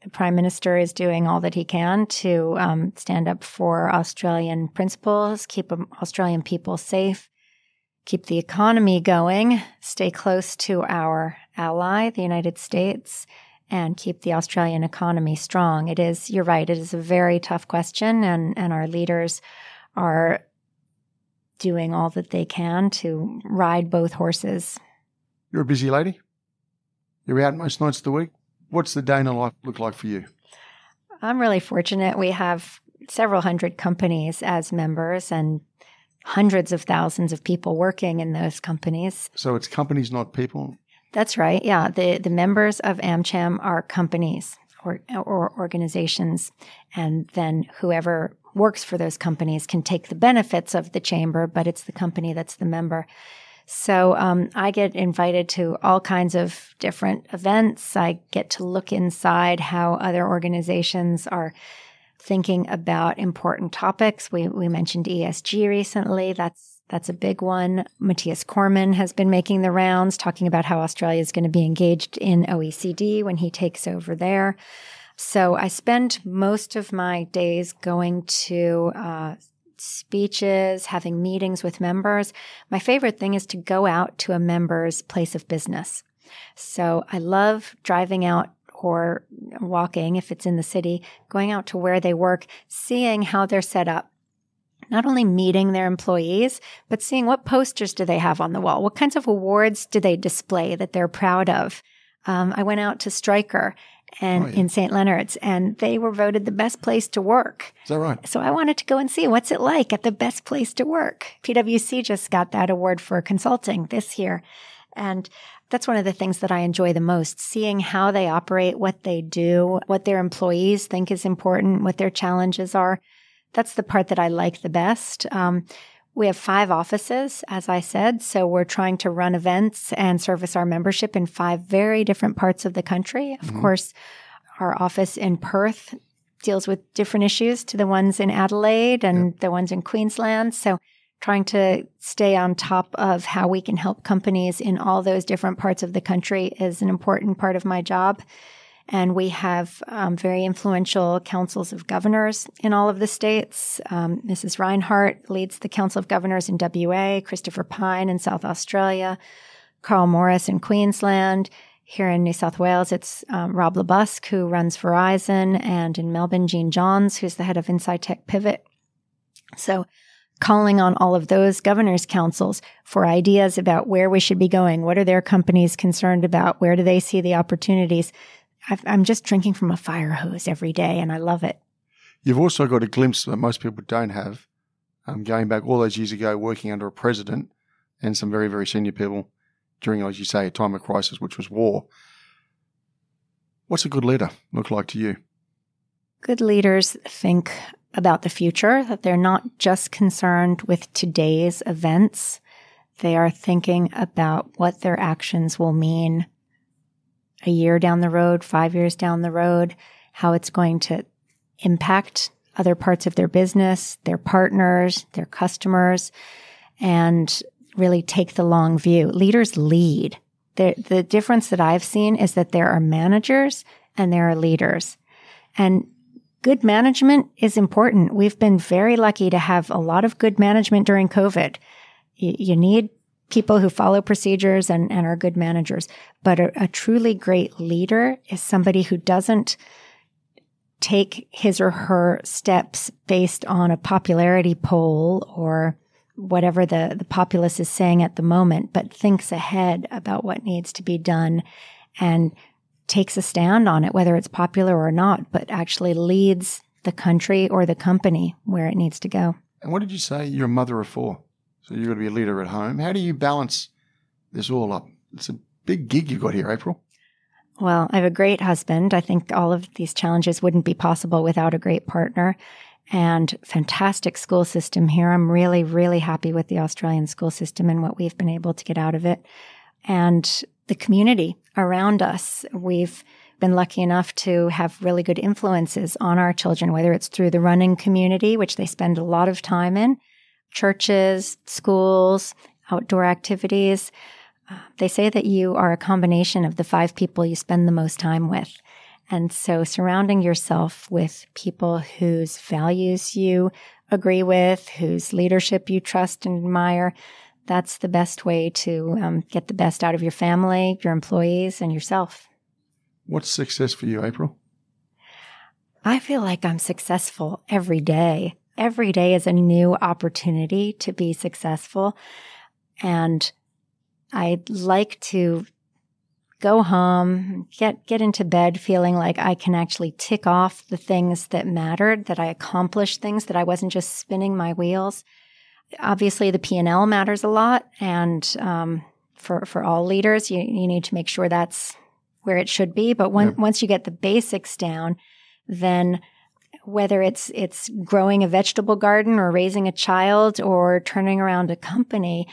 the Prime Minister is doing all that he can to um, stand up for Australian principles, keep Australian people safe, keep the economy going, stay close to our ally, the United States, and keep the Australian economy strong. It is, you're right, it is a very tough question, and, and our leaders are doing all that they can to ride both horses. You're a busy lady. You're out most nights of the week. What's the day in a life look like for you? I'm really fortunate. We have several hundred companies as members and hundreds of thousands of people working in those companies. So it's companies, not people? That's right. Yeah. The, the members of AmCham are companies or, or organizations. And then whoever works for those companies can take the benefits of the chamber, but it's the company that's the member. So um, I get invited to all kinds of different events. I get to look inside how other organizations are thinking about important topics. We, we mentioned ESG recently. That's that's a big one. Mathias Cormann has been making the rounds, talking about how Australia is going to be engaged in OECD when he takes over there. So I spend most of my days going to uh, speeches, having meetings with members. My favorite thing is to go out to a member's place of business. So I love driving out or walking, if it's in the city, going out to where they work, seeing how they're set up. Not only meeting their employees, but seeing what posters do they have on the wall? What kinds of awards do they display that they're proud of? Um, I went out to Stryker and Oh, yeah. in St. Leonard's, and they were voted the best place to work. Is that right? So I wanted to go and see what's it like at the best place to work. PwC just got that award for consulting this year. And that's one of the things that I enjoy the most, seeing how they operate, what they do, what their employees think is important, what their challenges are. That's the part that I like the best. Um, we have five offices, as I said. So we're trying to run events and service our membership in five very different parts of the country. Of mm-hmm. course, our office in Perth deals with different issues to the ones in Adelaide and the ones in Queensland. So trying to stay on top of how we can help companies in all those different parts of the country is an important part of my job. And we have um, very influential councils of governors in all of the states. Um, Mrs. Rinehart leads the Council of Governors in WA, Christopher Pyne in South Australia, Carl Morris in Queensland. Here in New South Wales, it's um, Rob Le Busque, who runs Verizon, and in Melbourne, Jean Johns, who's the head of Inside Tech Pivot. So, calling on all of those governors' councils for ideas about where we should be going. What are their companies concerned about? Where do they see the opportunities? I've, I'm just drinking from a fire hose every day, and I love it. You've also got a glimpse that most people don't have, um, going back all those years ago, working under a president and some very, very senior people during, as you say, a time of crisis, which was war. What's a good leader look like to you? Good leaders think about the future, that they're not just concerned with today's events. They are thinking about what their actions will mean a year down the road, five years down the road, how it's going to impact other parts of their business, their partners, their customers, and really take the long view. Leaders lead. The, the difference that I've seen is that there are managers and there are leaders. And good management is important. We've been very lucky to have a lot of good management during COVID. You, you need people who follow procedures and, and are good managers. But a, a truly great leader is somebody who doesn't take his or her steps based on a popularity poll or whatever the, the populace is saying at the moment, but thinks ahead about what needs to be done and takes a stand on it, whether it's popular or not, but actually leads the country or the company where it needs to go. And what did you say you're a mother of four? So you've got to be a leader at home. How do you balance this all up? It's a big gig you've got here, April. Well, I have a great husband. I think all of these challenges wouldn't be possible without a great partner and fantastic school system here. I'm really, really happy with the Australian school system and what we've been able to get out of it. And the community around us. We've been lucky enough to have really good influences on our children, whether it's through the running community, which they spend a lot of time in, churches, schools, outdoor activities. Uh, they say that you are a combination of the five people you spend the most time with. And so surrounding yourself with people whose values you agree with, whose leadership you trust and admire, that's the best way to um, get the best out of your family, your employees, and yourself. What's success for you, April? I feel like I'm successful every day. Every day is a new opportunity to be successful. And I like to go home, get, get into bed feeling like I can actually tick off the things that mattered, that I accomplished things, that I wasn't just spinning my wheels. Obviously, the P&L matters a lot. And, um, for, for all leaders, you, you need to make sure that's where it should be. But when, Yep. once you get the basics down, then whether it's it's growing a vegetable garden or raising a child or turning around a company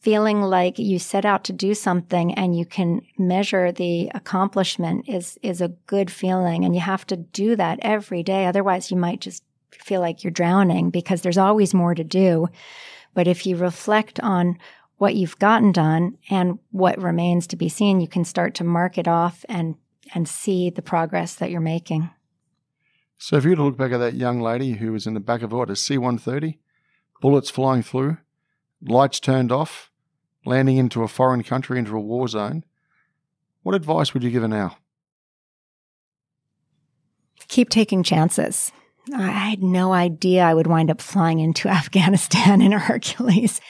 feeling like you set out to do something and you can measure the accomplishment is is a good feeling. And you have to do that every day. Otherwise you might just feel like you're drowning because there's always more to do. But if you reflect on what you've gotten done and what remains to be seen you can start to mark it off and and see the progress that you're making So if you were to look back at that young lady who was in the back of what, a C 130, bullets flying through, lights turned off, landing into a foreign country, into a war zone, what advice would you give her now? keep taking chances. I had no idea I would wind up flying into [laughs] Afghanistan in a Hercules.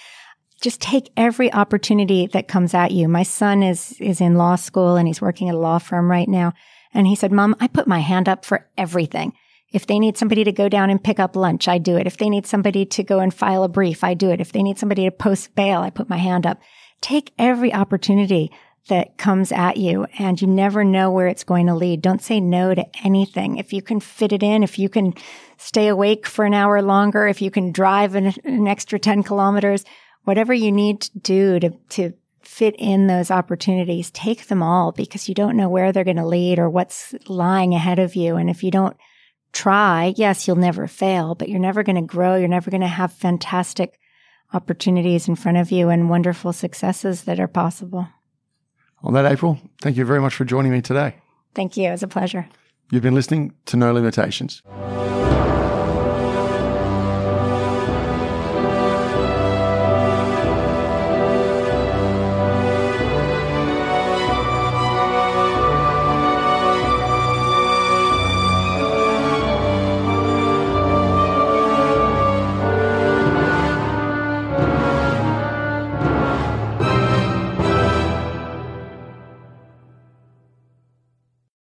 Just take every opportunity that comes at you. My son is is in law school and he's working at a law firm right now. And he said, Mom, I put my hand up for everything. If they need somebody to go down and pick up lunch, I do it. If they need somebody to go and file a brief, I do it. If they need somebody to post bail, I put my hand up. Take every opportunity that comes at you and you never know where it's going to lead. Don't say no to anything. If you can fit it in, if you can stay awake for an hour longer, if you can drive an, an extra 10 kilometers, whatever you need to do to, to fit in those opportunities, take them all because you don't know where they're going to lead or what's lying ahead of you. And if you don't try, yes, you'll never fail, but you're never going to grow. You're never going to have fantastic opportunities in front of you and wonderful successes that are possible. On that, April, thank you very much for joining me today. Thank you. It was a pleasure. You've been listening to No Limitations.